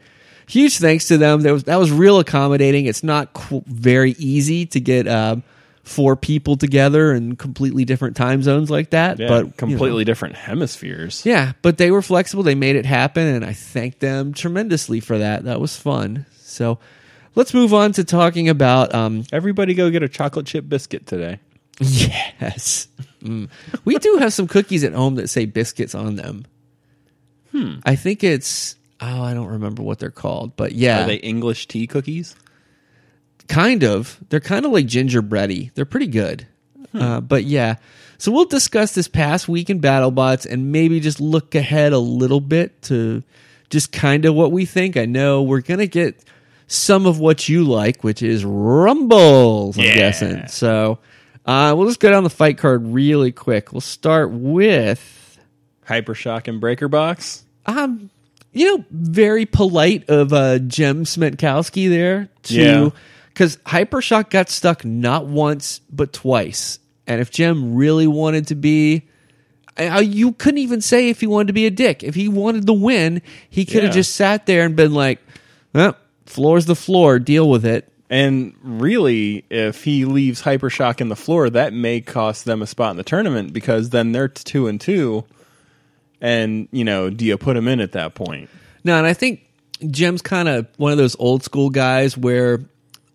huge thanks to them. That was that was real accommodating. It's not qu- very easy to get um, four people together in completely different time zones like that. Yeah, but you know. completely different hemispheres. Yeah, but they were flexible. They made it happen, and I thank them tremendously for that. That was fun. So let's move on to talking about. Um, Everybody go get a chocolate chip biscuit today. yes, Mm. we do have some cookies at home that say biscuits on them. Hmm. I think it's. Oh, I don't remember what they're called, but yeah, Are they English tea cookies? Kind of. They're kind of like gingerbready. They're pretty good. Uh, but yeah, so we'll discuss this past week in BattleBots and maybe just look ahead a little bit to just kind of what we think. I know we're gonna get some of what you like, which is Rumbles. I'm Yeah. guessing. So uh, we'll just go down the fight card really quick. We'll start with Hypershock and Breaker Box. um, you know, very polite of uh, Jim Smentowski there Yeah. Because Hypershock got stuck not once but twice, and if Jim really wanted to be. You couldn't even say if he wanted to be a dick. If he wanted to win, he could have Yeah. just sat there and been like, well, floor's the floor, deal with it. And really, if he leaves Hypershock in the floor, that may cost them a spot in the tournament because then they're two and two. And you know, do you put him in at that point? No, and I think Jim's kind of one of those old school guys where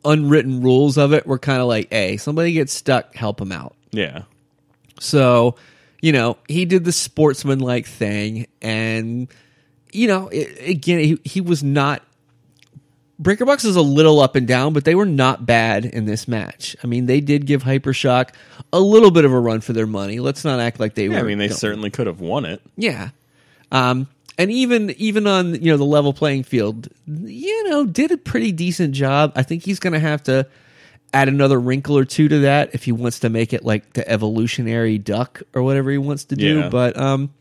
unwritten rules of it were kind of like, hey, somebody gets stuck, help him out. Yeah, So, you know, he did the sportsmanlike thing, and you know, i again, he, he was not. Breaker Box is a little up and down, but they were not bad in this match. I mean, they did give Hypershock a little bit of a run for their money. Let's not act like they Yeah, were. I mean, they know, certainly could have won it. yeah. Um, and even even on you know the level playing field, you know, did a pretty decent job. I think he's going to have to add another wrinkle or two to that if he wants to make it like the evolutionary duck or whatever he wants to do. Yeah. But um,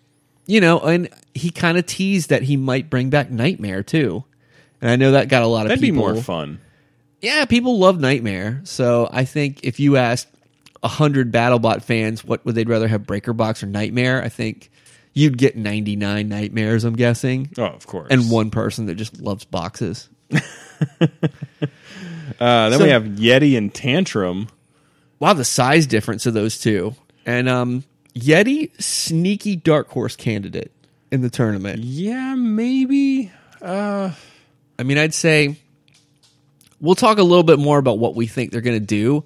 you know, and he kind of teased that he might bring back Nightmare too. And I know that got a lot of That'd be people. more fun. Yeah, people love Nightmare. So I think if you asked hundred BattleBot fans what would they'd rather have Breaker Box or Nightmare, I think you'd get ninety nine Nightmares. I'm guessing, Oh, of course. and one person that just loves boxes. Uh, then So- we have Yeti and Tantrum. Wow, the size difference of those two, and um, Yeti sneaky dark horse candidate in the tournament. Yeah, maybe. Uh, I mean, I'd say we'll talk a little bit more about what we think they're going to do.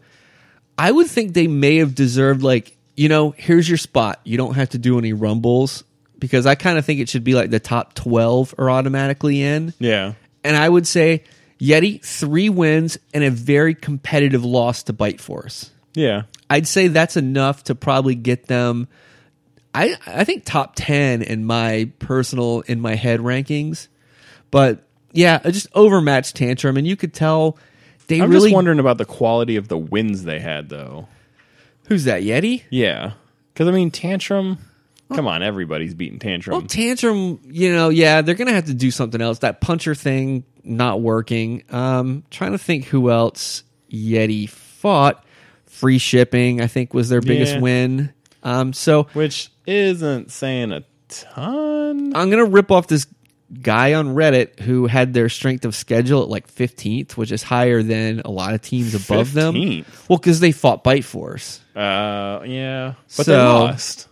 I would think they may have deserved, like, you know, here's your spot. You don't have to do any rumbles because I kind of think it should be like the top 12 are automatically in. yeah. And I would say Yeti, three wins and a very competitive loss to Bite Force. Yeah. I'd say that's enough to probably get them. I I think top ten in my personal in my head rankings, but yeah, just overmatched tantrum, and you could tell they I'm really. just wondering about the quality of the wins they had, though. Who's that Yeti? Yeah. Because, I mean, Tantrum. Come on, everybody's beating Tantrum. Well, tantrum, you know, yeah, they're gonna have to do something else. That puncher thing not working. Um, trying to think who else Yeti fought. Free shipping, I think, was their biggest Yeah. win. Um, so which isn't saying a ton. I'm gonna rip off this guy on Reddit who had their strength of schedule at like 15th, which is higher than a lot of teams above them. Well, because they fought Bite Force. Uh, yeah, but So- they lost.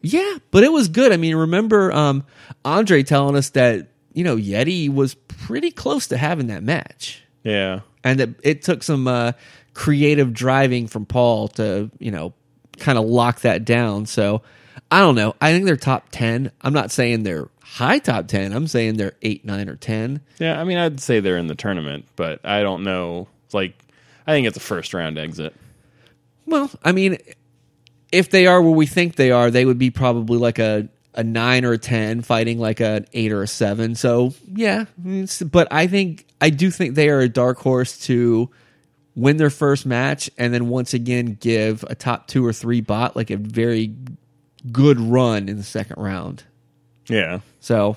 Yeah, but it was good. I mean, remember um, Andre telling us that you know Yeti was pretty close to having that match, Yeah, and that it took some uh, creative driving from Paul to you know kind of lock that down. So I don't know. I think they're top ten. I'm not saying they're high top ten. I'm saying they're eight, nine, or ten. yeah. I mean, I'd say they're in the tournament, but I don't know. Like, I think it's a first round exit. Well, I mean, if they are where we think they are, they would be probably like a a nine or a ten fighting like an eight or a seven. So yeah, but I think I do think they are a dark horse to win their first match and then once again give a top two or three bot like a very good run in the second round. Yeah, So,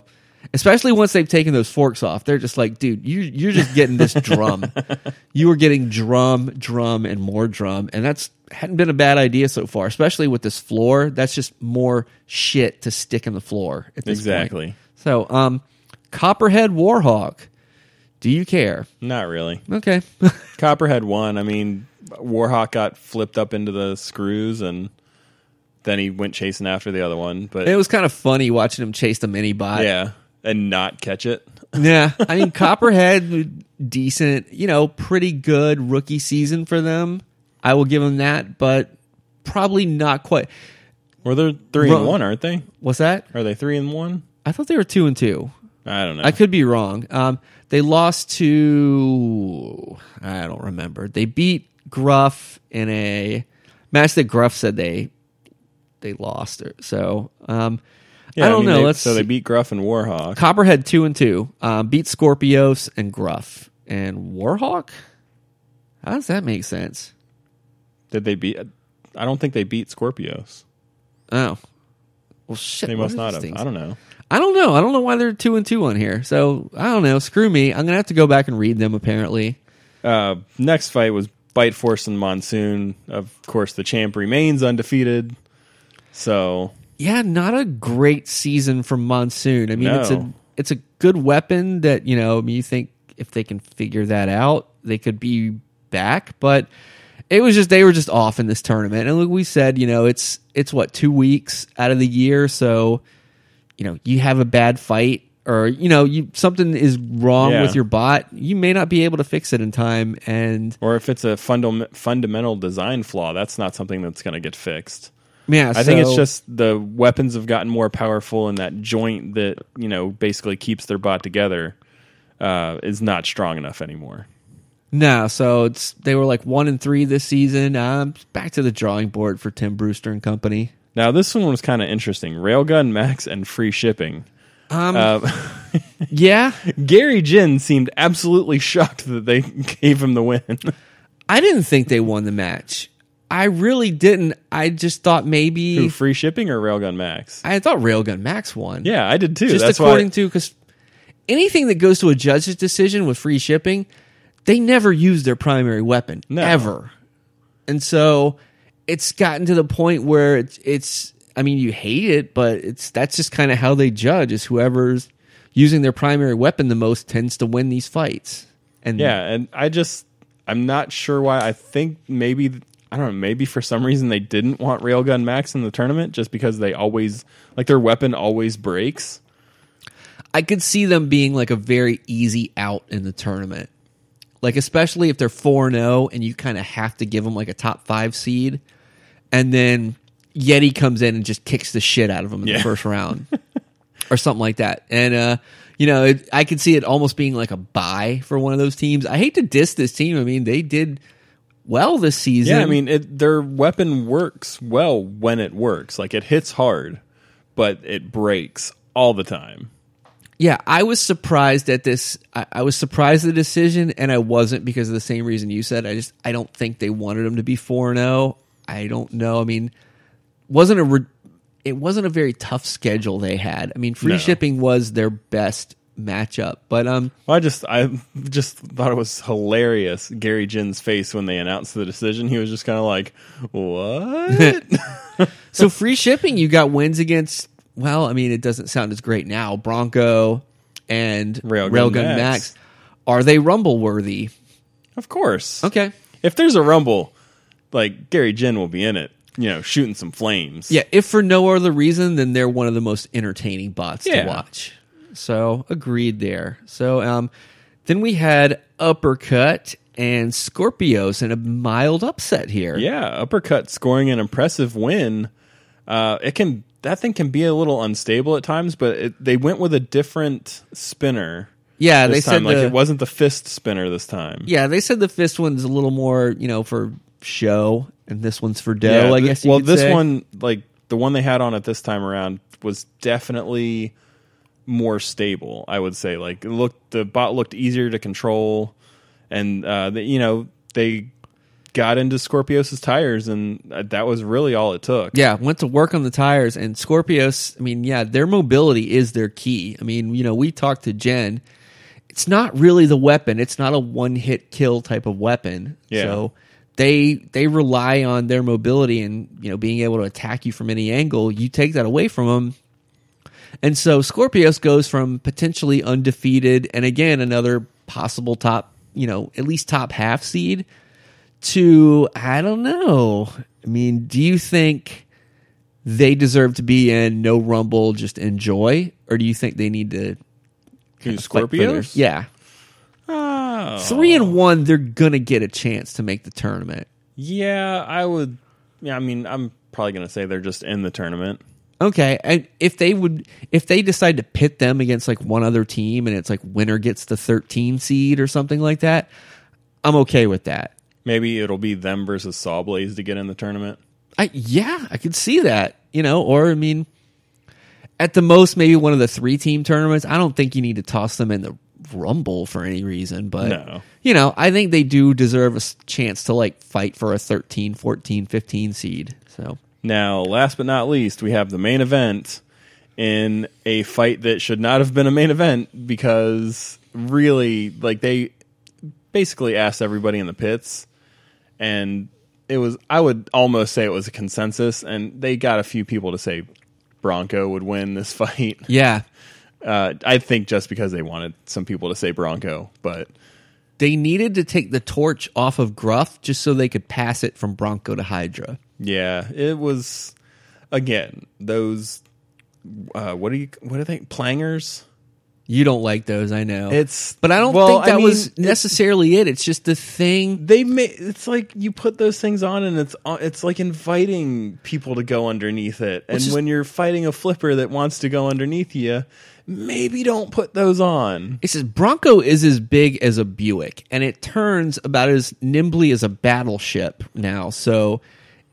especially once they've taken those forks off, they're just like, dude, you you're just getting this drum. you are getting drum, drum, and more drum, and that's hadn't been a bad idea so far. Especially with this floor, that's just more shit to stick in the floor. This point. exactly. So, um, Copperhead Warhawk. Do you care? Not really. Okay. Copperhead won. I mean, Warhawk got flipped up into the screws, and then he went chasing after the other one. But it was kind of funny watching him chase the mini bot. yeah, and not catch it. Yeah, I mean Copperhead, decent, you know, pretty good rookie season for them. I will give them that, but probably not quite. Well, they're three Ru- and one, aren't they? What's that? Are they three and one? I thought they were two and two. I don't know. I could be wrong. Um, they lost to I don't remember. They beat Gruff in a match that Gruff said they they lost. It. So um, Yeah, I don't mean, know. they- Let's so they beat Gruff and Warhawk. Copperhead two and two. Um, beat Scorpios and Gruff and Warhawk. How does that make sense? Did they beat? I don't think they beat Scorpios. Oh, well, shit. They must not have. things? I don't know. I don't know. I don't know why they're two and two on here. So I don't know. Screw me. I'm gonna have to go back and read them. Apparently, Uh, next fight was Bite Force and Monsoon. Of course, the champ remains undefeated. So yeah, not a great season from Monsoon. I mean, it's a it's a good weapon that you know. You think if they can figure that out, they could be back. But it was just they were just off in this tournament. And like we said, you know, it's it's what two weeks out of the year, so you know you have a bad fight or you know you something is wrong Yeah. with your bot you may not be able to fix it in time and or if it's a fundam- fundamental design flaw, that's not something that's going to get fixed. Yeah, I think it's just the weapons have gotten more powerful, and that joint that you know basically keeps their bot together uh, is not strong enough anymore. No, so it's they were like one and three this season. Um, back to the drawing board for Tim Brewster and company. Now this one was kind of interesting: Railgun Max and free shipping. Um, Uh, yeah, Gary Jin seemed absolutely shocked that they gave him the win. I didn't think they won the match. I really didn't. I just thought maybe Who, free shipping or Railgun Max? I thought Railgun Max won. Yeah, I did too. just That's according why. to because anything that goes to a judge's decision with free shipping, they never use their primary weapon No. ever, and so it's gotten to the point where it's it's. I mean, you hate it, but it's that's just kind of how they judge. Is whoever's using their primary weapon the most tends to win these fights. And Yeah, and I just I'm not sure why. I think maybe I don't know. Maybe for some reason they didn't want Railgun Max in the tournament, just because they always like their weapon always breaks. I could see them being like a very easy out in the tournament. Like especially if they're 4-0 and you kind of have to give them like a top 5 seed and then Yeti comes in and just kicks the shit out of them in Yeah. the first round or something like that. And uh you know, it, I could see it almost being like a buy for one of those teams. I hate to diss this team. I mean, they did well this season. Yeah, I mean it, their weapon works well when it works. Like it hits hard, but it breaks all the time. Yeah, I was surprised at this. I, I was surprised at the decision, and I wasn't because of the same reason you said. I just I don't think they wanted them to be four and zero. I don't know. I mean, wasn't a re- it wasn't a very tough schedule they had. I mean, free No. shipping was their best matchup, but um, Well, I just I just thought it was hilarious Gary Jin's face when they announced the decision. He was just kind of like, "What?" so free shipping, you got wins against. Well, I mean, it doesn't sound as great now. Bronco and Railgun Railgun, Max. Max. Are they rumble worthy? of course. Okay. If there's a rumble, like Gary Jin will be in it. You know, shooting some flames. Yeah, if for no other reason, then they're one of the most entertaining bots Yeah. to watch. So agreed there. So um, then we had uppercut and Scorpios in a mild upset here. Yeah, uppercut scoring an impressive win. Uh, it can that thing can be a little unstable at times, but it, they went with a different spinner. yeah. This They time, said like the, it wasn't the fist spinner this time. yeah they said the fist one's a little more you know for show, and this one's for dough. I th- guess. You well, this say. one, like the one they had on it this time around, was definitely more stable. I would say, like it looked the bot looked easier to control, and uh, the, you know they got into Scorpios's tires, and uh, that was really all it took. Yeah, went to work on the tires and Scorpios, I mean, yeah, their mobility is their key. I mean, you know, we talked to Jen. It's not really the weapon. It's not a one-hit kill type of weapon. Yeah. So they they rely on their mobility and, you know, being able to attack you from any angle. You take that away from them. And so Scorpios goes from potentially undefeated and again another possible top, you know, at least top half seed to I don't know. I mean, do you think they deserve to be in no rumble, just enjoy, or do you think they need to Who, Scorpios? Yeah, Oh. three and one, they're gonna get a chance to make the tournament. Yeah, I would. Yeah, I mean, I'm probably going to say they're just in the tournament. Okay, and if they would, if they decide to pit them against like one other team, and it's like winner gets the 13 seed or something like that, I'm okay with that. Maybe it'll be them versus Sawblaze to get in the tournament. I yeah, I could see that. You know, or I mean, at the most, maybe one of the three team tournaments. I don't think you need to toss them in the rumble for any reason, but No. you know, I think they do deserve a chance to like fight for a 13, 14, 15 seed. So Now, last but not least, we have the main event in a fight that should not have been a main event because really, like, they basically asked everybody in the pits, and it was, I would almost say it was a consensus, and they got a few people to say Bronco would win this fight. yeah, Uh, I think just because they wanted some people to say Bronco, but they needed to take the torch off of Gruff just so they could pass it from Bronco to Hydra. Yeah, it was again those. Uh, what do you what do they plangers? You don't like those, I know. It's but I don't well, think that I mean, was necessarily it. It's just the thing. they may it's like you put those things on and it's uh, it's like inviting people to go underneath it and is- when you're fighting a flipper that wants to go underneath you maybe don't put those on It says Bronco is as big as a Buick, and it turns about as nimbly as a battleship now. So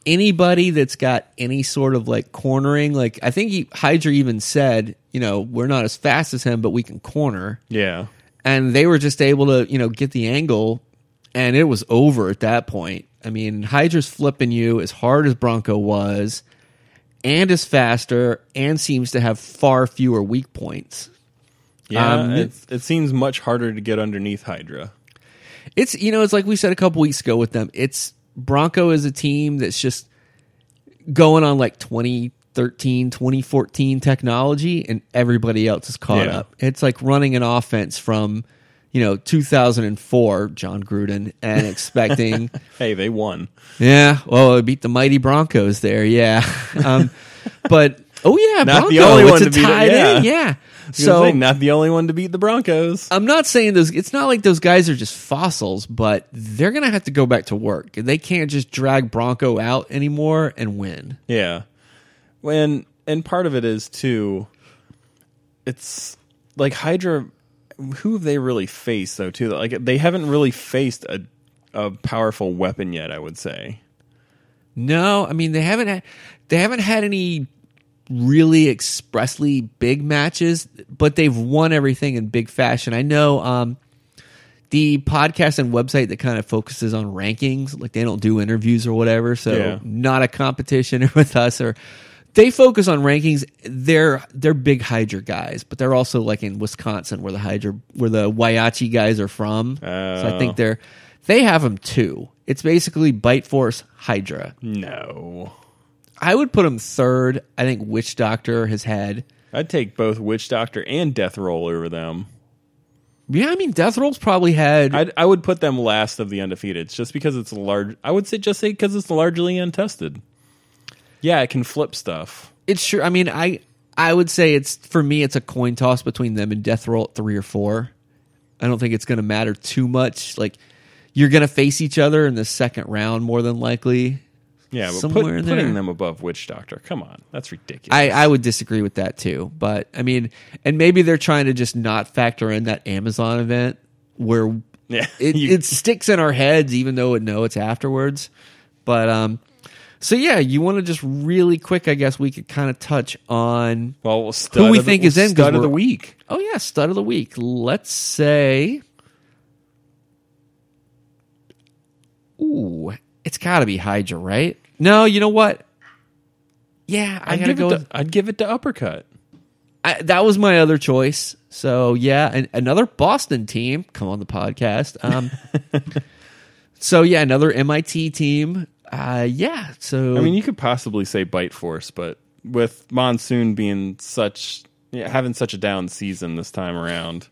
anybody that's got any sort of like cornering, like I think he, Hydra even said, you know, we're not as fast as him, but we can corner. yeah. And they were just able to you know get the angle and it was over at that point. I mean hydra's flipping you as hard as bronco was and is faster and seems to have far fewer weak points. Yeah Um, it, it seems much harder to get underneath hydra. It's you know it's like we said a couple weeks ago with them it's bronco is a team that's just going on like 2013 2014 technology and everybody else is caught Yeah. up. It's like running an offense from you know 2004 Jon Gruden and expecting hey they won. Yeah well it beat the mighty broncos there yeah. Um, but oh yeah Not the only it's one a to beat tight yeah. end, yeah so so not the only one to beat the broncos I'm not saying those. It's not like those guys are just fossils, but they're gonna have to go back to work. They can't just drag Bronco out anymore and win. Yeah. When and part of it is too it's like Hydra who have they really faced though too? Like they haven't really faced a a powerful weapon yet, I would say. No, I mean they haven't had they haven't had any really expressly big matches, but they've won everything in big fashion. I know um, the podcast and website that kind of focuses on rankings, like they don't do interviews or whatever, so Yeah. not a competition with us or they focus on rankings. They're they're big Hydra guys, but they're also like in Wisconsin where the Hydra where the Whyachi guys are from. So I Oh. think they're they have them too. It's basically Bite Force Hydra. No. I would put him third. I think Witch Doctor has had. I'd take both Witch Doctor and Death Roll over them. Yeah, I mean, Death Roll's probably had. I'd, I would put them last of the undefeated, just because it's large. I would say just say because it's largely untested. Yeah, it can flip stuff. it's sure. I mean, I I would say it's for me. It's a coin toss between them and Death Roll at three or four. I don't think it's going to matter too much. Like you're going to face each other in the second round more than likely. Yeah, but Somewhere put, in putting there. them above Witch Doctor, come on, that's ridiculous. I, I would disagree with that too. But I mean, and maybe they're trying to just not factor in that Amazon event where yeah, it, you- it sticks in our heads, even though it know it's afterwards. But um, so yeah, you want to just really quick? I guess we could kind of touch on. well, well, Who we of the- think is in, stud of the week. Oh yeah, stud of the week. Let's say. Ooh, it's got to be Hydra, right? No, you know what? Yeah, I I'd gotta give, go. it to, I'd give it to Uppercut. I, that was my other choice. So yeah, and another Boston team come on the podcast. Um, so yeah, another MIT team. Uh, yeah. So I mean, you could possibly say Bite Force, but with Monsoon being such, yeah, having such a down season this time around.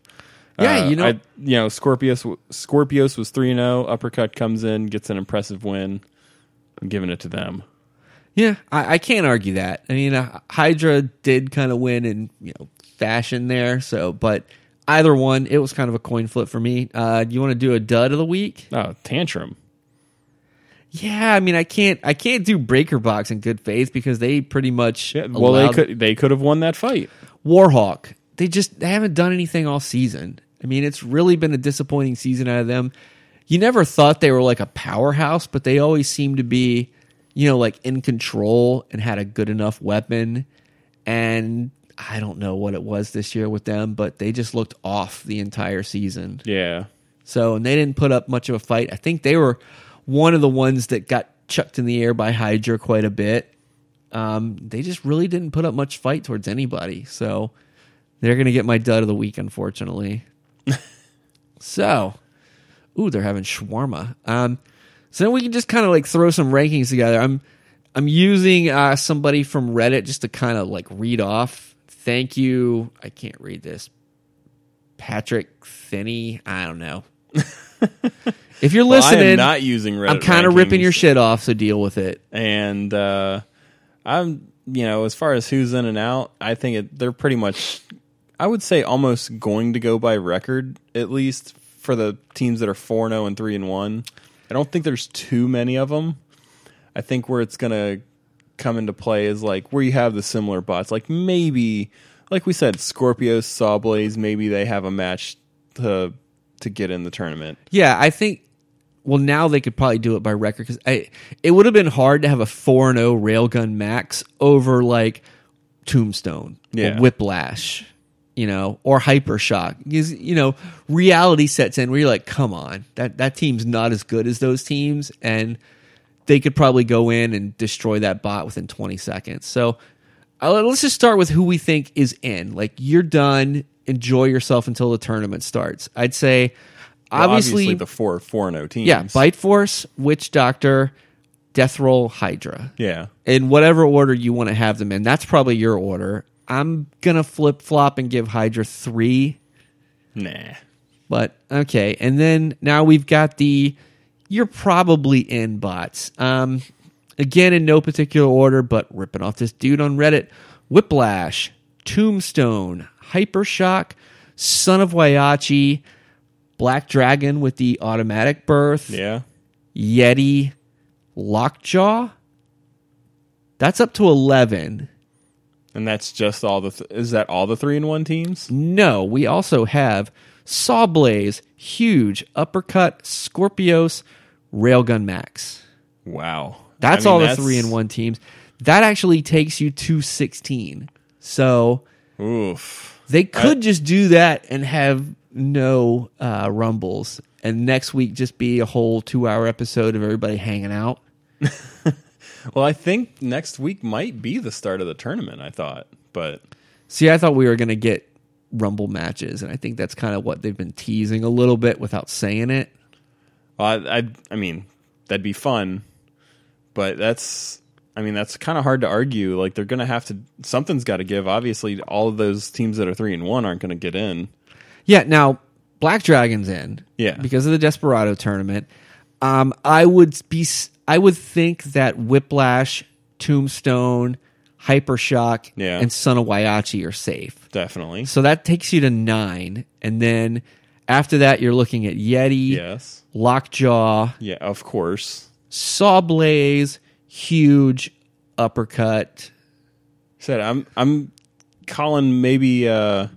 Yeah, uh, you know- I, you know, Scorpius, Scorpios was three zero. Uppercut comes in, gets an impressive win. I'm giving it to them. yeah, I, I can't argue that. I mean, uh, Hydra did kind of win in you know fashion there. So, but either one, it was kind of a coin flip for me. Uh, do you want to do a dud of the week? Oh, Tantrum. Yeah, I mean, I can't, I can't do Breaker Box in good faith because they pretty much Yeah, well, they could they could have won that fight. Warhawk. They just they haven't done anything all season. I mean, it's really been a disappointing season out of them. You never thought they were like a powerhouse, but they always seemed to be, you know, like in control and had a good enough weapon. And I don't know what it was this year with them, but they just looked off the entire season. Yeah, So, and they didn't put up much of a fight. I think they were one of the ones that got chucked in the air by Hydra quite a bit. Um, they just really didn't put up much fight towards anybody. So, they're going to get my dud of the week, unfortunately. so, ooh, they're having shawarma. Um, so then we can just kind of like throw some rankings together. I'm I'm using uh, somebody from Reddit just to kind of like read off. Thank you. I can't read this. Patrick Finney. I don't know. if you're well, listening, am not using Reddit. I'm kind of ripping your shit off, so deal with it. and uh, I'm you know as far as who's in and out, I think it, they're pretty much. I would say almost going to go by record at least for the teams that are 4-0 and 3 and 1. I don't think there's too many of them. I think where it's going to come into play is like where you have the similar bots. Like maybe like we said Scorpios, Sawblaze, maybe they have a match to to get in the tournament. Yeah, I think. Well, now they could probably do it by record because it would have been hard to have a four and zero railgun max over like Tombstone, Yeah. or Whiplash, you know, or Hypershock. Because you know, reality sets in where you're like, come on, that that team's not as good as those teams, and they could probably go in and destroy that bot within 20 seconds. So uh, let's just start with who we think is in. Like you're done. Enjoy yourself until the tournament starts. I'd say, Well, obviously, the four four and 0 teams. yeah, Bite Force, Witch Doctor, Death Roll, Hydra. Yeah. In whatever order you want to have them in. That's probably your order. I'm gonna flip flop and give Hydra three, Nah. but okay. And then now we've got the you're probably in bots. Um, again in no particular order, but ripping off this dude on Reddit: Whiplash, Tombstone, Hypershock, Son of Whyachi, Black Dragon with the automatic birth. Yeah. Yeti, Lockjaw. That's up to 11. And that's just all the th- is that all the 3 and 1 teams? No, we also have Sawblaze, Huge, Uppercut, Scorpios, Railgun Max. Wow. That's I mean, all the 3 and 1 teams. That actually takes you to 16. So Oof. they could just do that and have no uh, rumbles. And next week just be a whole two hour episode of everybody hanging out. Well, I think next week might be the start of the tournament, I thought. But See, I thought we were going to get rumble matches, and I think that's kind of what they've been teasing a little bit without saying it. well, I, I I mean, that'd be fun. But that's I mean, that's kind of hard to argue. Like they're going to have to something's got to give. Obviously, all of those teams that are 3 and 1 aren't going to get in. Yeah, now Black Dragon's in, Yeah. because of the Desperado tournament. Um, I would be, I would think that Whiplash, Tombstone, Hypershock, Yeah. and Son of Whyachi are safe. Definitely. So that takes you to nine, and then after that, you're looking at Yeti, Yes. Lockjaw, Yeah, of course. Sawblaze, Huge, Uppercut. said I'm I'm calling maybe uh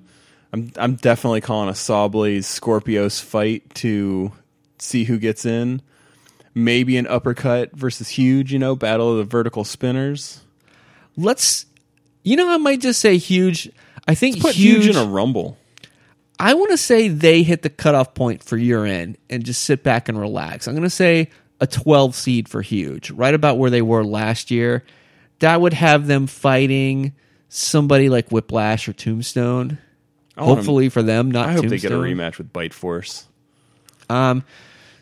I'm I'm definitely calling a Sawblaze Scorpios fight to see who gets in. Maybe an uppercut versus huge, you know, battle of the vertical spinners. Let's, you know, I might just say Huge. I think Put huge, huge, in a rumble. I want to say they hit the cutoff point for your end and just sit back and relax. I'm going to say a 12 seed for huge, right about where they were last year. That would have them fighting somebody like Whiplash or Tombstone. I want 'em- Hopefully for them, not I hope they get a rematch with Bite Force. Um,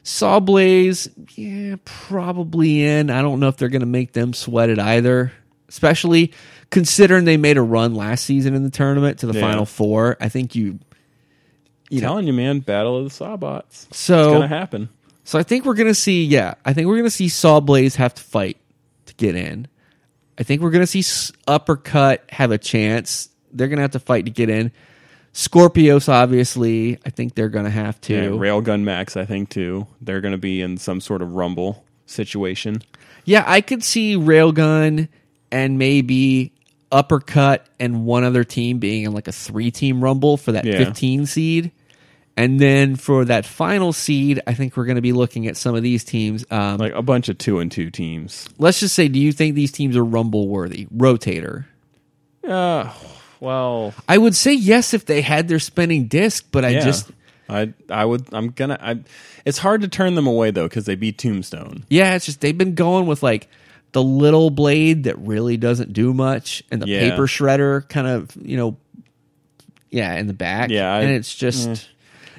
Sawblaze, yeah, probably in. I don't know if they're going to make them sweat it either, especially considering they made a run last season in the tournament to the Yeah. final four. I think you, you know, Telling you, man, battle of the Sawbots. It's so gonna happen. So I think we're gonna see, yeah, I think we're gonna see Sawblaze have to fight to get in. I think we're gonna see Uppercut have a chance. They're gonna have to fight to get in. Scorpios, obviously, I think they're gonna have to. Yeah, Railgun Max, I think too. They're gonna be in some sort of rumble situation. Yeah, I could see Railgun and maybe Uppercut and one other team being in like a three team rumble for that Yeah. 15 seed. And then for that final seed, I think we're going to be looking at some of these teams. Um, Like a bunch of two and two teams. let's just say, do you think these teams are rumble worthy? Rotator. Uh well I would say yes if they had their spinning disc, but I yeah. just, I I would I'm gonna I it's hard to turn them away though because they beat Tombstone. yeah, it's just they've been going with like the little blade that really doesn't do much and the Yeah. paper shredder kind of, you know, yeah, in the back. Yeah, I- and it's just,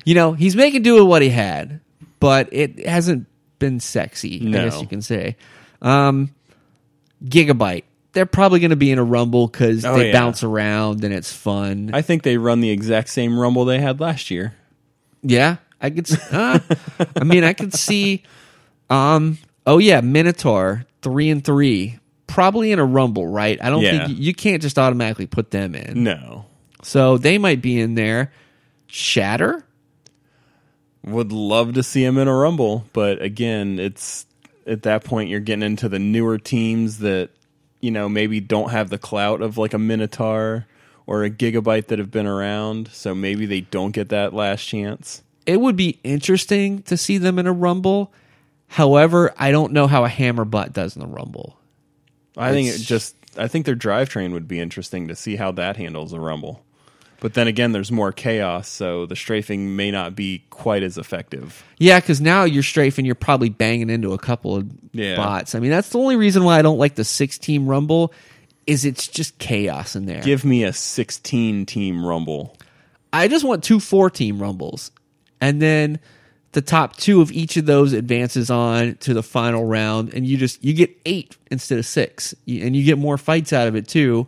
you know, he's making do with what he had, but it hasn't been sexy, I guess you can say. Um, Gigabyte. They're probably going to be in a rumble because Oh, they yeah. bounce around and it's fun. I think they run the exact same rumble they had last year. Yeah, I could. Uh, I mean, I could see. Um. Oh yeah, Minotaur three and three, probably in a rumble, right? I don't Yeah. think you can't just automatically put them in. No. So they might be in there. Shatter? Would love to see him in a rumble, but again, it's at that point you're getting into the newer teams that you know maybe don't have the clout of like a Minotaur or a Gigabyte that have been around, so maybe they don't get that last chance. It would be interesting to see them in a rumble. However, I don't know how a hammer butt does in the rumble. I think it just I think their drivetrain would be interesting to see how that handles a rumble. But then again, there's more chaos, so the strafing may not be quite as effective. Yeah, because now you're strafing, you're probably banging into a couple of Yeah. bots. I mean, that's the only reason why I don't like the six team rumble. Is it's just chaos in there. Give me a 16 team rumble. I just want two four team rumbles, and then the top two of each of those advances on to the final round, and you just you get eight instead of six, and you get more fights out of it too.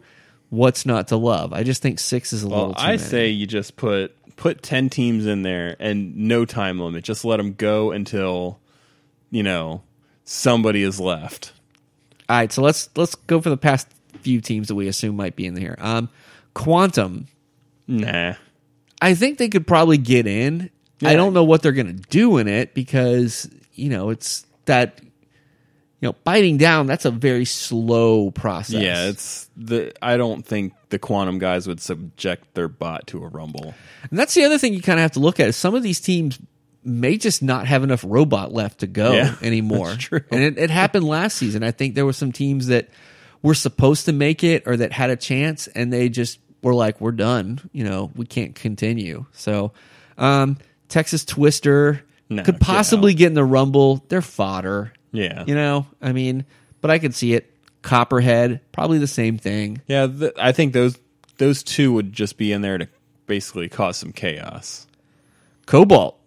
What's not to love? I just think six is a Well, little. Too I many. say you just put put 10 teams in there and no time limit. Just let them go until you know somebody is left. All right, so let's let's go for the past few teams that we assume might be in here. Um, Quantum, Nah. I think they could probably get in. I don't know what they're going to do in it because you know it's that you know biting down. That's a very slow process. Yeah, it's the I don't think the quantum guys would subject their bot to a rumble. and that's the other thing you kind of have to look at. Is some of these teams may just not have enough robot left to go Yeah, anymore. that's true. And it, it happened last season. I think there were some teams that were supposed to make it or that had a chance, and they just were like, "We're done. You know, we can't continue." So, um, Texas Twister No, could get possibly get in the Rumble. They're fodder. Yeah. You know, I mean, but I could see it. Copperhead, probably the same thing. Yeah, th- I think those those two would just be in there to basically cause some chaos. Cobalt,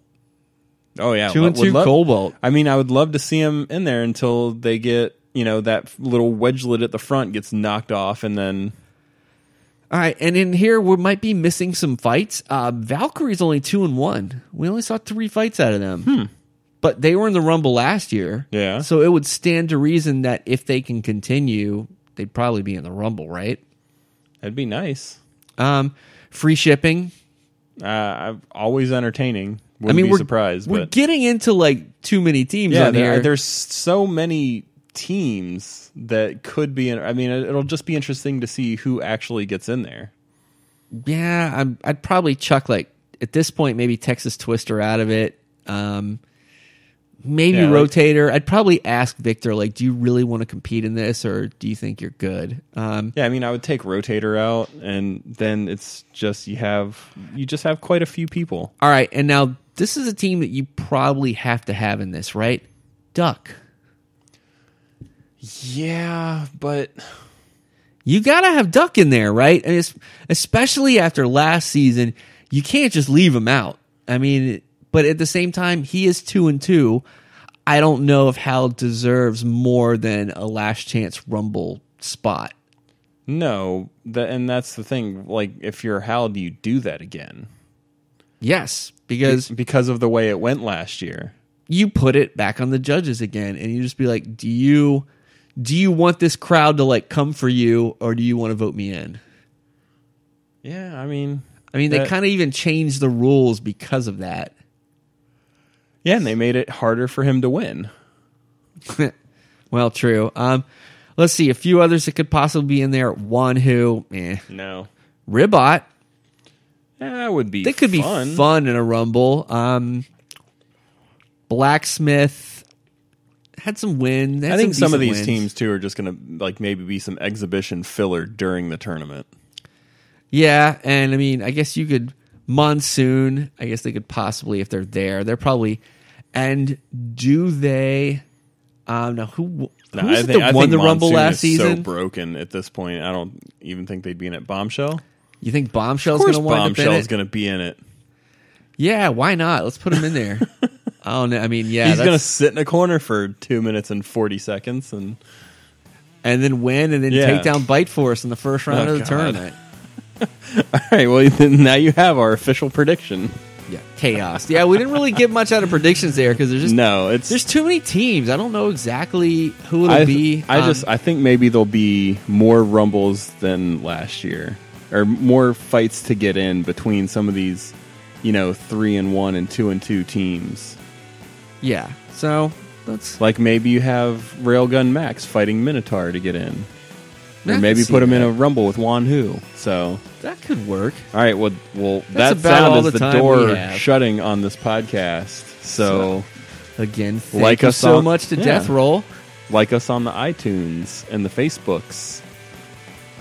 Oh yeah, two and would two love- Cobalt. I mean, I would love to see them in there until they get you know that little wedgelet at the front gets knocked off, and then All right, and in here we might be missing some fights. Uh, Valkyrie's only two and one. We only saw three fights out of them, but they were in the Rumble last year. Yeah. so it would stand to reason that if they can continue, they'd probably be in the Rumble, right? that'd be nice. Um, free shipping. Uh, always entertaining. I Wouldn't mean, be we're surprised, We're but getting into like too many teams yeah, on there, here. there's so many teams that could be in. I mean, it- it'll just be interesting to see who actually gets in there. Yeah, I'm, I'd probably chuck like at this point maybe Texas Twister out of it. Um, maybe Yeah, like- Rotator. I'd probably ask Victor like, do you really want to compete in this, or do you think you're good? Um, Yeah, I mean, I would take Rotator out, and then it's just you have you just have quite a few people. all right, and now this is a team that you probably have to have in this, right? Duck. Yeah, but You gotta have Duck in there, right? And it's, especially after last season, you can't just leave him out. I mean, but at the same time, he is two and two. I don't know if Hal deserves more than a last chance Rumble spot. no, that and that's the thing. Like, if you're Hal, do you do that again? Yes, because because of the way it went last year. you put it back on the judges again, and you just be like, do you do you want this crowd to like come for you, or do you want to vote me in? Yeah, I mean, I mean, they kind of even changed the rules because of that. Yeah, and they made it harder for him to win. well, true. Um, let's see a few others that could possibly be in there. One who, eh, No, Ribbot. that would be. They could fun. be fun in a rumble. Um, Blacksmith had some win. They had I think some of these wins. teams too are just going to like maybe be some exhibition filler during the tournament. Yeah, and I mean, I guess you could monsoon. I guess they could possibly, if they're there, they're probably. And do they? Um, now who? Who No, was I think, that I won think the Rumble Monsoon last is season? So broken at this point, I don't even think they'd be in it. Bombshell. you think Bombshell's going to wind up in Bombshell's going to be in it. Yeah, why not? Let's put him in there. I don't know. I mean, yeah, He's going to sit in a corner for two minutes and forty seconds, and and then win, and then Yeah. take down Bite Force in the first round Oh, of the God. tournament. all right. Well, then now you have our official prediction. Yeah, chaos. Yeah, we didn't really get much out of predictions there because there's just No, it's there's too many teams. I don't know exactly who it'll I, be. I Um, just I think maybe there'll be more rumbles than last year, or more fights to get in between some of these, you know, three and one and two and two teams. Yeah. So let's Like maybe you have Railgun Max fighting Minotaur to get in. Or maybe see put him in a rumble with Wan Hu. So, that could work. all right, well, well That's that about all sound the is the time we door have. shutting on this podcast. So, Again, thank Like you us so on- much to yeah. Death Roll, like us on the iTunes and the Facebooks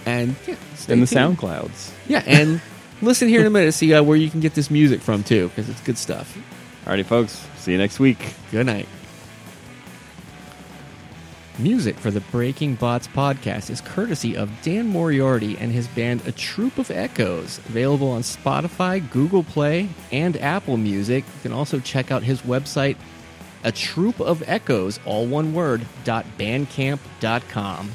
and yeah, stay and the tuned. SoundClouds. Yeah, and listen here in a minute to see uh, where you can get this music from too, because it's good stuff. Alrighty, folks. See you next week. Good night. Music for the Breaking Bots podcast is courtesy of Dan Moriarty and his band A Troop of Echoes, available on Spotify, Google Play, and Apple Music. You can also check out his website, A Troop of Echoes, all one word, bandcamp.com.